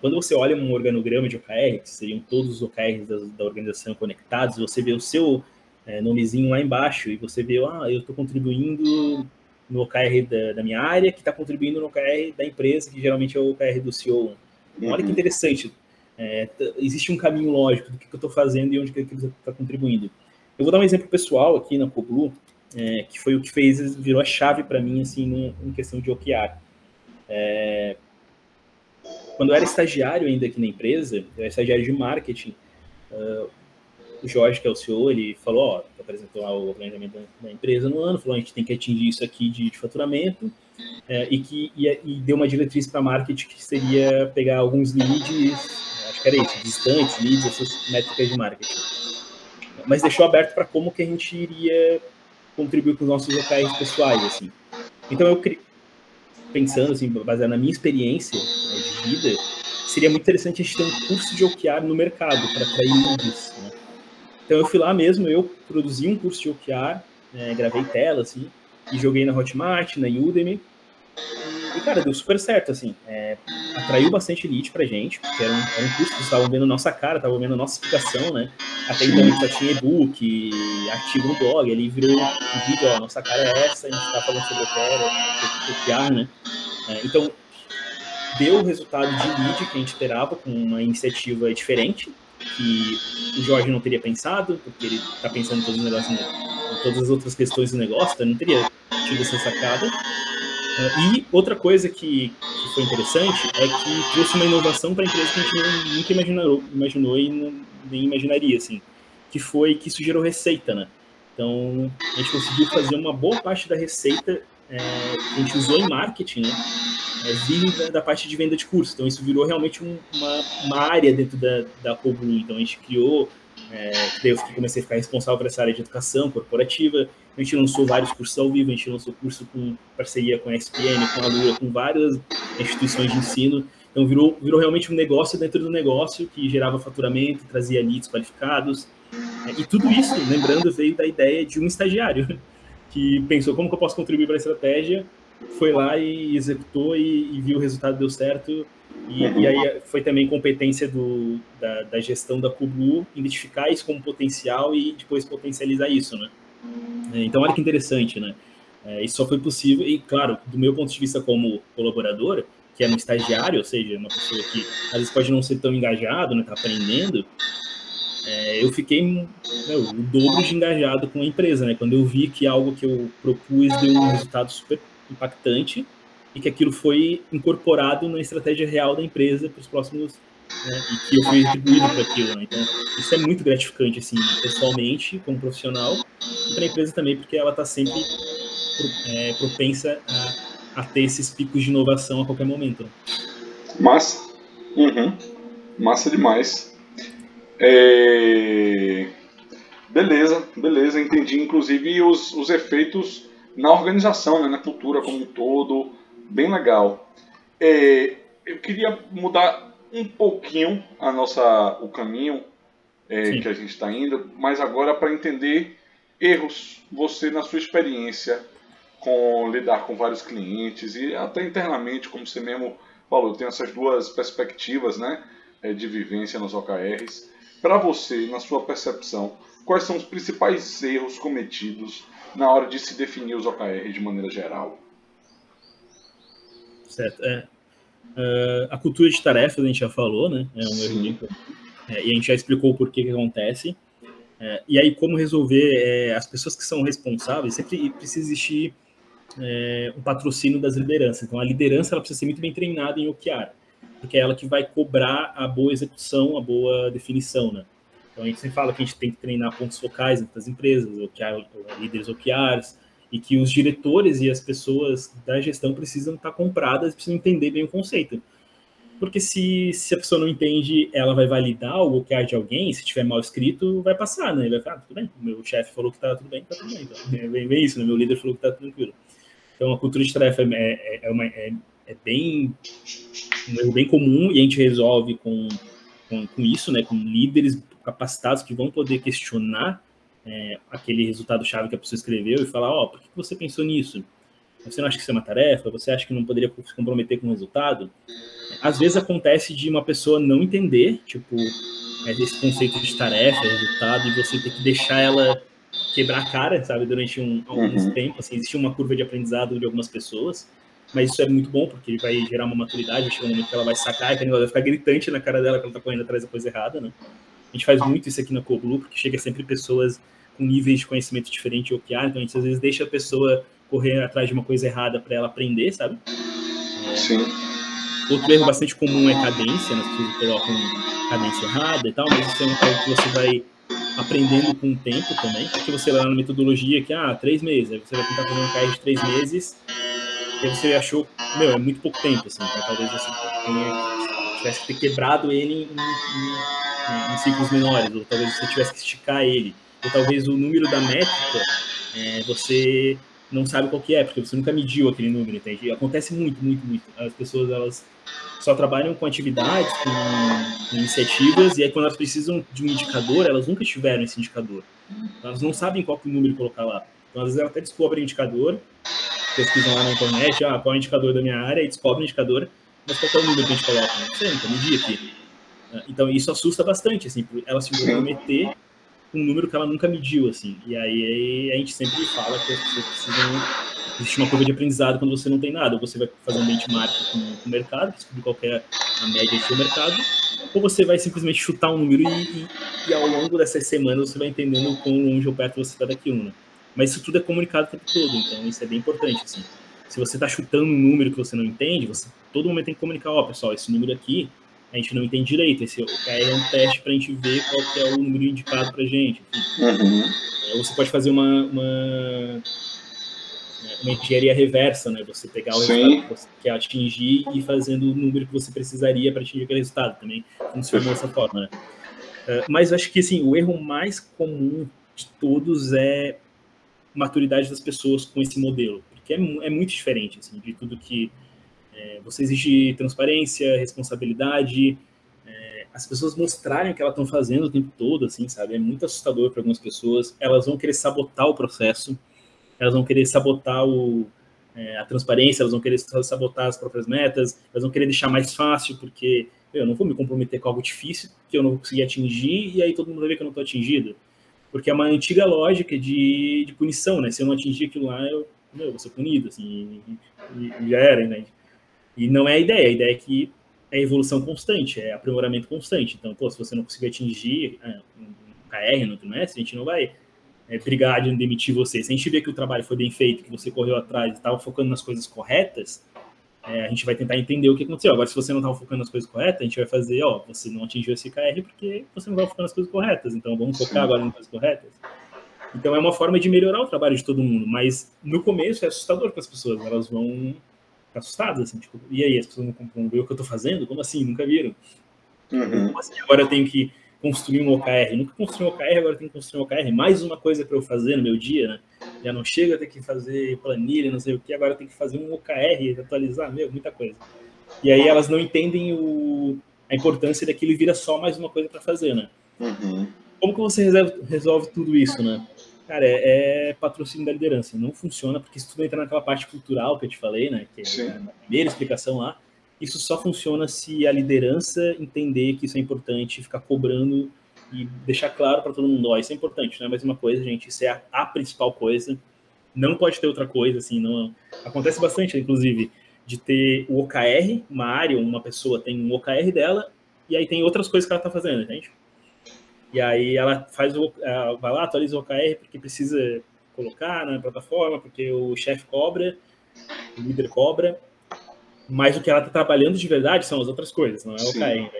quando você olha um organograma de OKR, que seriam todos os OKRs da, da organização conectados, você vê o seu é, nomezinho lá embaixo e você vê, ah, eu estou contribuindo no OKR da, da, minha área, que está contribuindo no OKR da empresa, que geralmente é o OKR do CEO. Uhum. Olha que interessante. É, existe um caminho lógico do que, que eu estou fazendo e onde que, que está contribuindo. Eu vou dar um exemplo pessoal aqui na Coblu. é, que foi o que fez, virou a chave para mim, assim, em questão de OKR. É, quando eu era estagiário ainda aqui na empresa, eu era estagiário de marketing, uh, o Jorge, que é o CEO, ele falou, ó, apresentou lá o planejamento da empresa no ano, falou, a gente tem que atingir isso aqui de, de faturamento, é, e que e, e, deu uma diretriz para marketing que seria pegar alguns leads, acho que era isso, distantes, leads, essas métricas de marketing. Mas deixou aberto para como que a gente iria contribuir com os nossos locais pessoais, assim. Então eu pensando assim, baseado na minha experiência né, de vida, seria muito interessante a gente ter um curso de OKR no mercado para atrair leads, né? Então eu fui lá mesmo, eu produzi um curso de OKR, né, gravei tela, assim, e joguei na Hotmart, na Udemy. E, cara, deu super certo, assim. É, atraiu bastante lead pra gente, porque era um, era um curso que estavam vendo nossa cara, estavam vendo nossa explicação, né? Até então a gente só tinha e-book, artigo no blog, ali virou um vídeo, ó, nossa cara é essa, a gente tá falando sobre o OKR, né? É, então, deu o resultado de lead que a gente esperava, com uma iniciativa diferente, que o Jorge não teria pensado, porque ele está pensando em todos os negócios, todas as outras questões do negócio, então não teria tido essa sacada. Uh, e outra coisa que, que, foi interessante é que trouxe uma inovação para a empresa que a gente nunca imaginou, imaginou e não, nem imaginaria, assim, que foi que isso gerou receita, né? Então, a gente conseguiu fazer uma boa parte da receita é, que a gente usou em marketing, né? é, vir da, parte de venda de curso. Então, isso virou realmente um, uma, uma, área dentro da, da Coblu. Então, a gente criou, é, eu comecei a ficar responsável por essa área de educação corporativa. A gente lançou vários cursos ao vivo, a gente lançou curso com parceria com a ESPN, com a Lua, com várias instituições de ensino. Então, virou, virou realmente um negócio dentro do negócio que gerava faturamento, trazia leads qualificados. E tudo isso, lembrando, veio da ideia de um estagiário que pensou como que eu posso contribuir para a estratégia foi lá e executou e, e viu o resultado deu certo. E, uhum. e aí foi também competência do, da, da, gestão da Kublu identificar isso como potencial e depois potencializar isso, né? É, então, olha que interessante, né? É, isso só foi possível, e claro, do meu ponto de vista como colaborador, que é um estagiário, ou seja, uma pessoa que às vezes pode não ser tão engajado, né, tá aprendendo, é, eu fiquei meu, o dobro de engajado com a empresa, né? Quando eu vi que algo que eu propus deu um resultado super impactante e que aquilo foi incorporado na estratégia real da empresa para os próximos né, e que eu fui retribuído por aquilo. Né? Então, isso é muito gratificante, assim, pessoalmente, como profissional, e para a empresa também, porque ela está sempre é, propensa a, a, ter esses picos de inovação a qualquer momento. Massa. Uhum. Massa demais. É... Beleza, beleza, entendi. Inclusive os, os efeitos na organização, né, na cultura como um todo, bem legal. É, eu queria mudar um pouquinho a nossa, o caminho é, que a gente está indo, mas agora para entender erros, você na sua experiência com lidar com vários clientes e até internamente, como você mesmo falou, tem essas duas perspectivas, né, é, de vivência nos OKRs. Para você, na sua percepção, quais são os principais erros cometidos na hora de se definir os OKR de maneira geral? Certo. É. Uh, a cultura de tarefas a gente já falou, né? É um erro é, e a gente já explicou o porquê que acontece. É, e aí, como resolver é, as pessoas que são responsáveis, sempre precisa existir é, um patrocínio das lideranças. Então, a liderança ela precisa ser muito bem treinada em OKR, porque é ela que vai cobrar a boa execução, a boa definição, né? Então a gente sempre fala que a gente tem que treinar pontos focais entre as empresas, OKR, líderes OKRs, e que os diretores e as pessoas da gestão precisam estar compradas, precisam entender bem o conceito. Porque se, se a pessoa não entende, ela vai validar o OKR de alguém, se tiver mal escrito, vai passar, né? Ele vai falar, ah, tudo bem, meu chefe falou que tá tudo bem, tá tudo bem. Então, é isso, né? Meu líder falou que tá tranquilo. Então a cultura de tarefa é, é, é, uma, é, é bem, um erro bem comum e a gente resolve com, com, com isso, né? Com líderes capacitados que vão poder questionar é, aquele resultado-chave que a pessoa escreveu e falar, ó, oh, por que você pensou nisso? Você não acha que isso é uma tarefa? Você acha que não poderia se comprometer com o resultado? Às vezes acontece de uma pessoa não entender, tipo, é, esse conceito de tarefa, resultado, e você ter que deixar ela quebrar a cara, sabe, durante um, alguns uhum. tempo. Assim, existe uma curva de aprendizado de algumas pessoas, mas isso é muito bom, porque ele vai gerar uma maturidade, vai chegar um momento que ela vai sacar e que ela vai ficar gritante na cara dela que ela tá correndo atrás da coisa errada, né? A gente faz muito isso aqui na Coblu, porque chega sempre pessoas com níveis de conhecimento diferentes de OKR, então a gente às vezes deixa a pessoa correr atrás de uma coisa errada para ela aprender, sabe? Sim. Outro erro bastante comum é cadência, né? as pessoas colocam cadência errada e tal, mas isso é algo que você vai aprendendo com o tempo também, porque você vai lá na metodologia que, ah, três meses, aí você vai tentar fazer um KR de três meses, e aí você achou, meu, é muito pouco tempo, assim, então talvez você tenha, tivesse que ter quebrado ele em, em, em, ciclos menores, ou talvez você tivesse que esticar ele, ou talvez o número da métrica, é, você não sabe qual que é, porque você nunca mediu aquele número, entende? Acontece muito, muito, muito. As pessoas, elas só trabalham com atividades, com, com, iniciativas, e aí quando elas precisam de um indicador, elas nunca tiveram esse indicador. Elas não sabem qual que é o número colocar lá. Então, às vezes, elas até descobrem indicador, pesquisam lá na internet, ah, qual é o indicador da minha área, e descobrem o indicador, mas qual é o número que a gente coloca? Não sei, nunca medi aqui. Então, isso assusta bastante, assim, ela se comprometer um número que ela nunca mediu, assim. E aí a gente sempre fala que as pessoas precisam. Existe uma curva de aprendizado quando você não tem nada. Ou você vai fazer um benchmark com, o mercado, descobrir qual é a média do mercado, ou você vai simplesmente chutar um número e, e, e, ao longo dessas semanas você vai entendendo quão longe ou perto você está daquilo, né? Mas isso tudo é comunicado o tempo todo, então isso é bem importante, assim. Se você está chutando um número que você não entende, você todo momento tem que comunicar, ó, oh, pessoal, esse número aqui a gente não entende direito. Esse é um teste para a gente ver qual que é o número indicado para a gente. Uhum. Você pode fazer uma, uma, uma, engenharia reversa, né? Você pegar o Sim. resultado que você quer atingir e fazendo o número que você precisaria para atingir aquele resultado. Também funciona dessa forma, né? É, mas acho que assim, o erro mais comum de todos é maturidade das pessoas com esse modelo, porque é, é muito diferente assim, de tudo que é, você exige transparência, responsabilidade, é, as pessoas mostrarem o que elas estão fazendo o tempo todo, assim, sabe? É muito assustador para algumas pessoas. Elas vão querer sabotar o processo, elas vão querer sabotar o, é, a transparência, elas vão querer sabotar as próprias metas, elas vão querer deixar mais fácil, porque eu não vou me comprometer com algo difícil que eu não vou conseguir atingir, e aí todo mundo vai ver que eu não estou atingido. Porque é uma antiga lógica de, de punição, né? Se eu não atingir aquilo lá, eu, meu, vou ser punido, assim, e, e já era, né? E não é a ideia, a ideia é que é evolução constante, é aprimoramento constante. Então, pô, se você não conseguir atingir é, um KR no trimestre, a gente não vai é, brigar de demitir você. Se a gente vê que o trabalho foi bem feito, que você correu atrás e estava focando nas coisas corretas, é, a gente vai tentar entender o que aconteceu. Agora, se você não estava focando nas coisas corretas, a gente vai fazer, ó, você não atingiu esse KR porque você não estava focando nas coisas corretas. Então, vamos focar agora nas coisas corretas. Então, é uma forma de melhorar o trabalho de todo mundo. Mas, no começo, é assustador para as pessoas. Elas vão assustados, assim, tipo, e aí, as pessoas não ver o que eu tô fazendo? Como assim? Nunca viram? Uhum. Como assim? Agora eu tenho que construir um OKR. Nunca construí um OKR, agora eu tenho que construir um OKR. Mais uma coisa para eu fazer no meu dia, né? Já não chega a ter que fazer planilha, não sei o que, agora eu tenho que fazer um OKR, atualizar, meu, muita coisa. E aí elas não entendem o, a importância daquilo e vira só mais uma coisa para fazer, né? Uhum. Como que você resolve, resolve tudo isso, né? Cara, é, é, patrocínio da liderança. Não funciona, porque isso tudo entra naquela parte cultural que eu te falei, né? Que é a primeira explicação lá. Isso só funciona se a liderança entender que isso é importante, ficar cobrando e deixar claro para todo mundo, ó, isso é importante, não é mais uma coisa, gente, isso é a, a, principal coisa. Não pode ter outra coisa, assim, não. Acontece bastante, inclusive, de ter o OKR, uma área, uma pessoa tem um OKR dela, e aí tem outras coisas que ela está fazendo, entende? E aí ela faz o, vai lá, atualiza o OKR porque precisa colocar na plataforma, porque o chefe cobra, o líder cobra, mas o que ela está trabalhando de verdade são as outras coisas, não é o OKR. Né?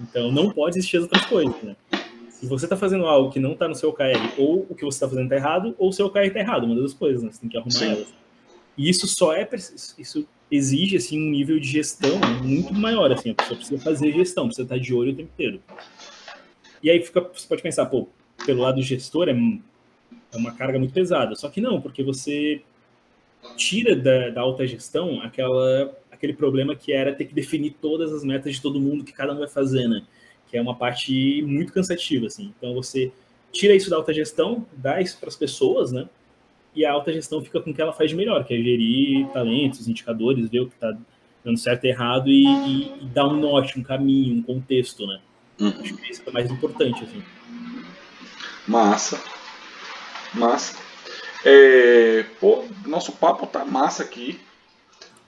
Então não pode existir as outras coisas, né? Se você está fazendo algo que não está no seu OKR, ou o que você está fazendo está errado, ou o seu OKR está errado, uma das duas coisas, né? Você tem que arrumar Sim. elas. E isso só é isso exige assim um nível de gestão muito maior, assim, a pessoa precisa fazer gestão, precisa estar de olho o tempo inteiro. E aí fica, você pode pensar, pô, pelo lado gestor é, é uma carga muito pesada. Só que não, porque você tira da, da alta gestão aquela, aquele problema que era ter que definir todas as metas de todo mundo que cada um vai fazer, né? Que é uma parte muito cansativa, assim. Então você tira isso da alta gestão, dá isso para as pessoas, né? E a alta gestão fica com o que ela faz de melhor, que é gerir talentos, indicadores, ver o que está dando certo e errado e, e, e dar um norte, um caminho, um contexto, né? Uhum. Acho que isso é mais importante, assim. Massa. Massa. É, pô, nosso papo tá massa aqui.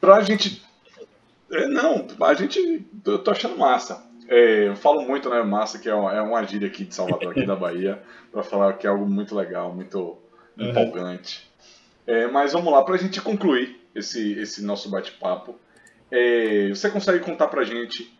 Pra gente. É, não, a gente. Eu tô achando massa. é, eu falo muito, né, massa, que é uma, é uma gíria aqui de Salvador, aqui da Bahia, para falar que é algo muito legal, muito uhum. empolgante. É, mas vamos lá, para a gente concluir esse, esse nosso bate-papo, é, você consegue contar para a gente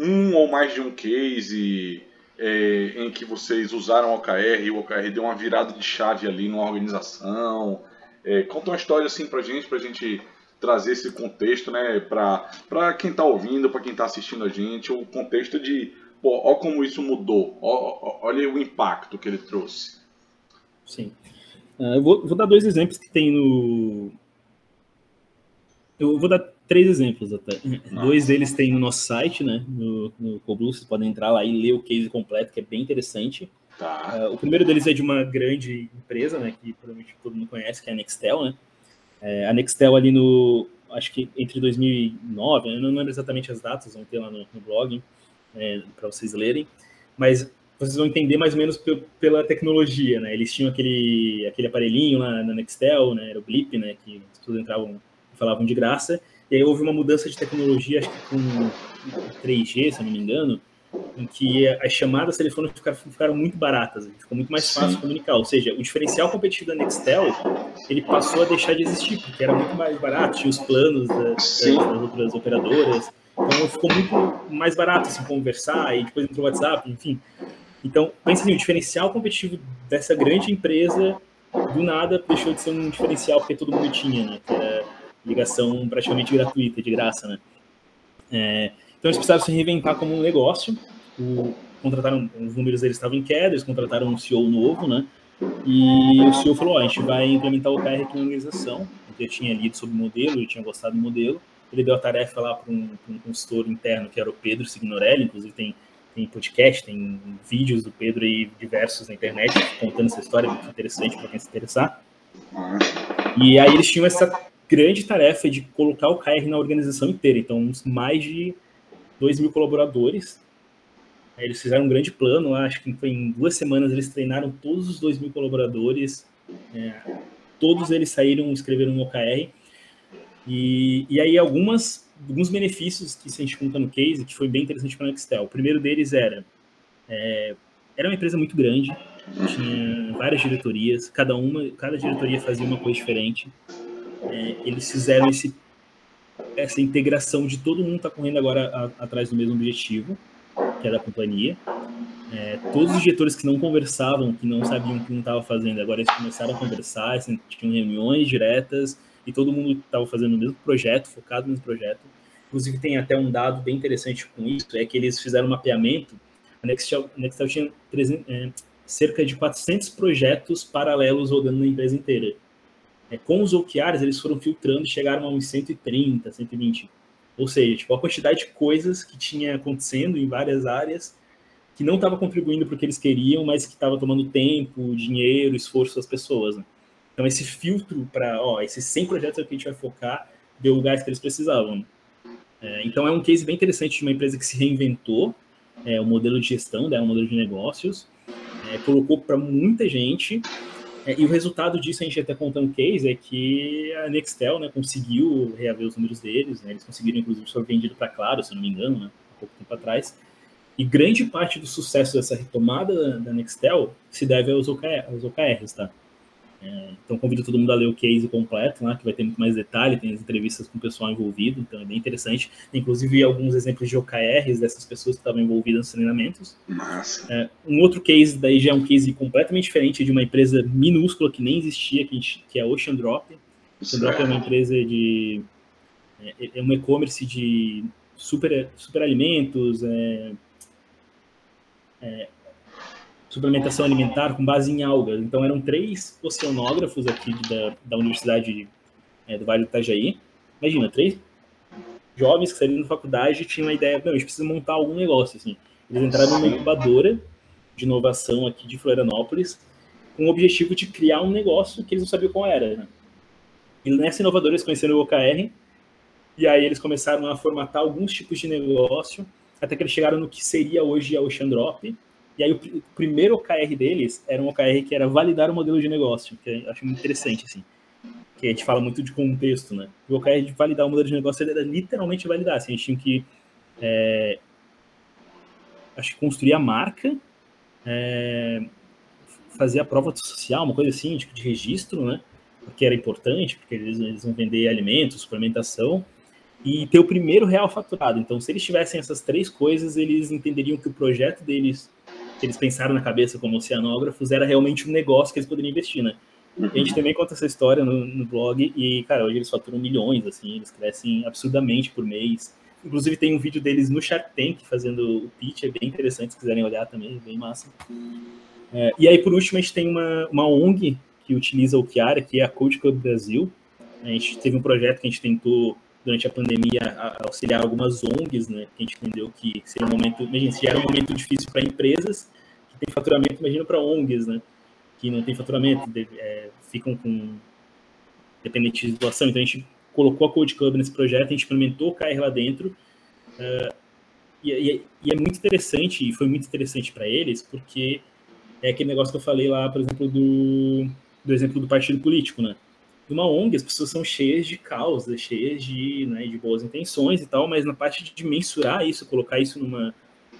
um ou mais de um case é, em que vocês usaram o OKR e o OKR deu uma virada de chave ali numa organização? É, conta uma história assim para a gente, para a gente trazer esse contexto, né, para quem está ouvindo, para quem está assistindo a gente, o contexto de, pô, ó como isso mudou, ó, ó, olha o impacto que ele trouxe. Sim. Uh, eu vou, vou, dar dois exemplos que tem no. Eu vou dar três exemplos até. Ah. Dois deles tem no nosso site, né, no, no Coblu, vocês podem entrar lá e ler o case completo, que é bem interessante. Tá. Uh, o primeiro deles é de uma grande empresa, né, que provavelmente todo mundo conhece, que é a Nextel, né, é, a Nextel ali no, acho que entre 2009, eu não lembro exatamente as datas, vão ter lá no, no blog é, para vocês lerem, mas vocês vão entender mais ou menos pela tecnologia, né? Eles tinham aquele, aquele aparelhinho lá na Nextel, né? Era o Blip, né? Que pessoas entravam falavam de graça. E aí houve uma mudança de tecnologia, acho que com 3G, se eu não me engano, em que as chamadas telefônicas ficaram, ficaram muito baratas, ficou muito mais fácil Sim. comunicar. Ou seja, o diferencial competitivo da Nextel ele passou a deixar de existir, porque era muito mais barato, tinha os planos das, das outras operadoras, então ficou muito mais barato assim, conversar, e depois entrou o WhatsApp, enfim. Então, pense assim, o diferencial competitivo dessa grande empresa, do nada, deixou de ser um diferencial porque todo mundo tinha, né? Era ligação praticamente gratuita, de graça, né? É, então eles precisaram se reinventar como um negócio. O, contrataram, os números deles estavam em queda, eles contrataram um CEO novo, né? E o CEO falou: oh, a gente vai implementar o OKR aqui na organização. Eu tinha lido sobre o modelo, eu tinha gostado do modelo. Ele deu a tarefa lá para um, um, consultor interno, que era o Pedro Signorelli, inclusive tem, tem podcast, tem vídeos do Pedro aí diversos na internet contando essa história, muito interessante para quem se interessar. E aí eles tinham essa grande tarefa de colocar o KR na organização inteira, então mais de 2 mil colaboradores. Eles fizeram um grande plano, acho que foi em duas semanas eles treinaram todos os 2 mil colaboradores, é, todos eles saíram, escreveram um OKR, e, e aí algumas, alguns benefícios que a gente conta no case, que foi bem interessante para a Nextel. O primeiro deles era, é, era uma empresa muito grande, tinha várias diretorias, cada uma, cada diretoria fazia uma coisa diferente. É, eles fizeram esse essa integração de todo mundo está correndo agora a, atrás do mesmo objetivo, que é da companhia. É, todos os diretores que não conversavam, que não sabiam o que um estava fazendo, agora eles começaram a conversar, assim, tinham reuniões diretas e todo mundo estava fazendo o mesmo projeto, focado no projeto. Inclusive tem até um dado bem interessante com isso, é que eles fizeram um mapeamento, a Nextel, a Nextel tinha 300, é, cerca de 400 projetos paralelos rodando na empresa inteira. É, com os OKRs, eles foram filtrando e chegaram a uns 130, 120. Ou seja, tipo, a quantidade de coisas que tinha acontecendo em várias áreas que não estava contribuindo para o que eles queriam, mas que estava tomando tempo, dinheiro, esforço das pessoas. Né? Então, esse filtro para, ó, esses 100 projetos é que a gente vai focar, deu o gás que eles precisavam. Né? É, então, é um case bem interessante de uma empresa que se reinventou, é, o modelo de gestão dela, o modelo de negócios, é, colocou para muita gente é, e o resultado disso, a gente até contando um case, é que a Nextel né, conseguiu reaver os números deles, né, eles conseguiram, inclusive, ser vendido para Claro, se não me engano, né, há pouco tempo atrás. E grande parte do sucesso dessa retomada da, da Nextel se deve aos, OKR, aos OKRs, tá? É, então convido todo mundo a ler o case completo, né, que vai ter muito mais detalhe, tem as entrevistas com o pessoal envolvido, então é bem interessante. Inclusive alguns exemplos de OKRs dessas pessoas que estavam envolvidas nos treinamentos. É, um outro case daí já é um case completamente diferente de uma empresa minúscula que nem existia, que, gente, que é a Ocean Drop. Ocean Drop é uma empresa de é, é um e-commerce de super, super alimentos, é, é, suplementação alimentar com base em algas. Então, eram três oceanógrafos aqui da, da Universidade é, do Vale do Itajaí. Imagina, três jovens que saíram da faculdade tinham a ideia, não, a gente precisa montar algum negócio, assim. Eles entraram numa incubadora de inovação aqui de Florianópolis com o objetivo de criar um negócio que eles não sabiam qual era, né? E nessa inovadora eles conheceram o OKR, e aí eles começaram a formatar alguns tipos de negócio, até que eles chegaram no que seria hoje a Ocean Drop, e aí o, o, primeiro OKR deles era um OKR que era validar o modelo de negócio, que eu acho muito interessante, assim. Que a gente fala muito de contexto, né? O OKR de validar o modelo de negócio era literalmente validar, assim, a gente tinha que é, acho que construir a marca, é, fazer a prova social, uma coisa assim, tipo de registro, né? Porque era importante, porque eles, eles vão vender alimentos, suplementação, e ter o primeiro real faturado. Então, se eles tivessem essas três coisas, eles entenderiam que o projeto deles, que eles pensaram na cabeça como oceanógrafos, era realmente um negócio que eles poderiam investir, né? A gente também conta essa história no, no, blog e, cara, hoje eles faturam milhões, assim, eles crescem absurdamente por mês. Inclusive tem um vídeo deles no Shark Tank fazendo o pitch, é bem interessante, se quiserem olhar também, é bem massa. É, e aí, por último, a gente tem uma, uma ONG que utiliza o Chiara, que é a Code Club Brasil. A gente teve um projeto que a gente tentou, durante a pandemia, auxiliar algumas ONGs, né? A gente entendeu que seria um momento, imagina, se era um momento difícil para empresas que tem faturamento, imagina para ONGs, né? Que não tem faturamento, é, ficam com dependente de doação. Então a gente colocou a Code Club nesse projeto, a gente implementou o KR lá dentro. Uh, e, e, e, é muito interessante, e foi muito interessante para eles, porque é aquele negócio que eu falei lá, por exemplo, do, do exemplo do partido político, né? Numa ONG, as pessoas são cheias de causas, cheias de, né, de boas intenções e tal, mas na parte de mensurar isso, colocar isso numa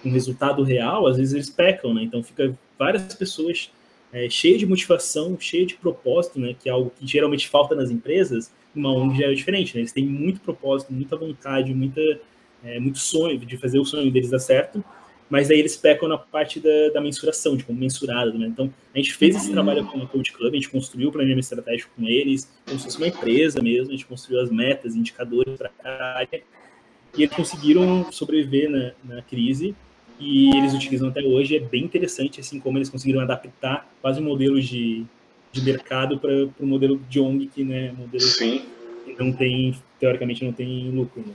um resultado real, às vezes eles pecam, né? Então fica várias pessoas é, cheias de motivação, cheias de propósito, né? Que é algo que geralmente falta nas empresas, uma ONG já é diferente, né? Eles têm muito propósito, muita vontade, muita, é, muito sonho de fazer o sonho deles dar certo, mas aí eles pecam na parte da, da mensuração, de como mensurado, né? Então, a gente fez esse trabalho com o Code Club, a gente construiu o planejamento estratégico com eles, como se fosse uma empresa mesmo, a gente construiu as metas, indicadores para a área, e eles conseguiram sobreviver na, na crise, e eles utilizam até hoje, é bem interessante, assim, como eles conseguiram adaptar quase um modelo de, de mercado para o modelo de ONG, que né, modelo Sim. que não tem, teoricamente, não tem lucro, né?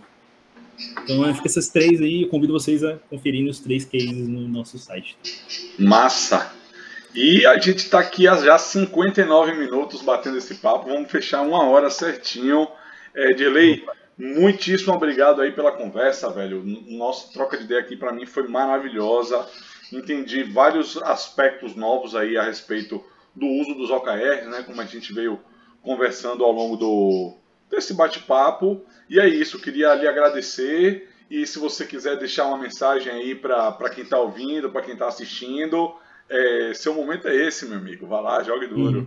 Então, essas três aí, eu convido vocês a conferirem os três cases no nosso site. Massa! E a gente está aqui há já 59 minutos batendo esse papo. Vamos fechar uma hora certinho. É, Delay, muitíssimo obrigado aí pela conversa, velho. Nossa troca de ideia aqui para mim foi maravilhosa. Entendi vários aspectos novos aí a respeito do uso dos OKRs, né? Como a gente veio conversando ao longo do, desse bate-papo. E é isso, queria lhe agradecer. E se você quiser deixar uma mensagem aí para quem está ouvindo, para quem está assistindo, é, seu momento é esse, meu amigo. Vá lá, jogue duro. Uhum.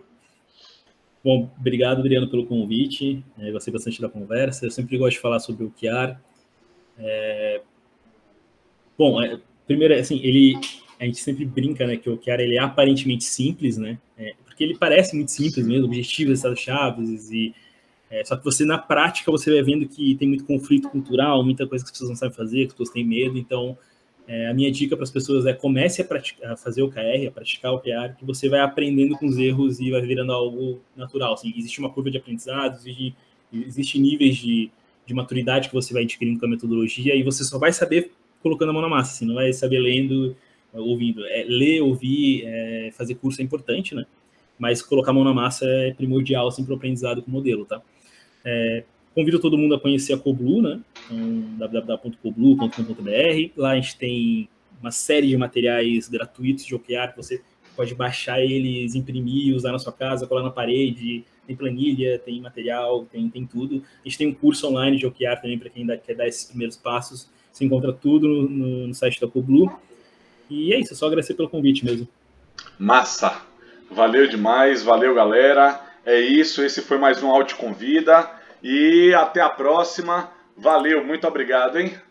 Bom, obrigado, Adriano, pelo convite. É, gostei bastante da conversa. Eu sempre gosto de falar sobre o Kiar. É... Bom, é, primeiro, assim, ele, a gente sempre brinca, né, que o Kiar ele é aparentemente simples, né, é, porque ele parece muito simples mesmo, objetivos, estados-chaves e é, só que você, na prática, você vai vendo que tem muito conflito cultural, muita coisa que as pessoas não sabem fazer, que as pessoas têm medo. Então, é, a minha dica para as pessoas é comece a, praticar, a, fazer o KR, a praticar o PR, que você vai aprendendo com os erros e vai virando algo natural. Assim, existe uma curva de aprendizado, existe, existe níveis de, de maturidade que você vai adquirindo com a metodologia e você só vai saber colocando a mão na massa, assim, não vai saber lendo, ouvindo. É, ler, ouvir, é, fazer curso é importante, né? Mas colocar a mão na massa é primordial assim, para o aprendizado com o modelo, tá? É, convido todo mundo a conhecer a Coblu, né? Então, www.coblu.com.br. Lá a gente tem uma série de materiais gratuitos de OKR que você pode baixar eles, imprimir, usar na sua casa, colar na parede. Tem planilha, tem material, tem, tem tudo. A gente tem um curso online de OKR também para quem dá, quer dar esses primeiros passos. Você encontra tudo no, no site da Coblu. E é isso, é só agradecer pelo convite mesmo. Massa! Valeu demais, valeu galera. É isso, esse foi mais um Auto Convida e até a próxima. Valeu, muito obrigado, hein?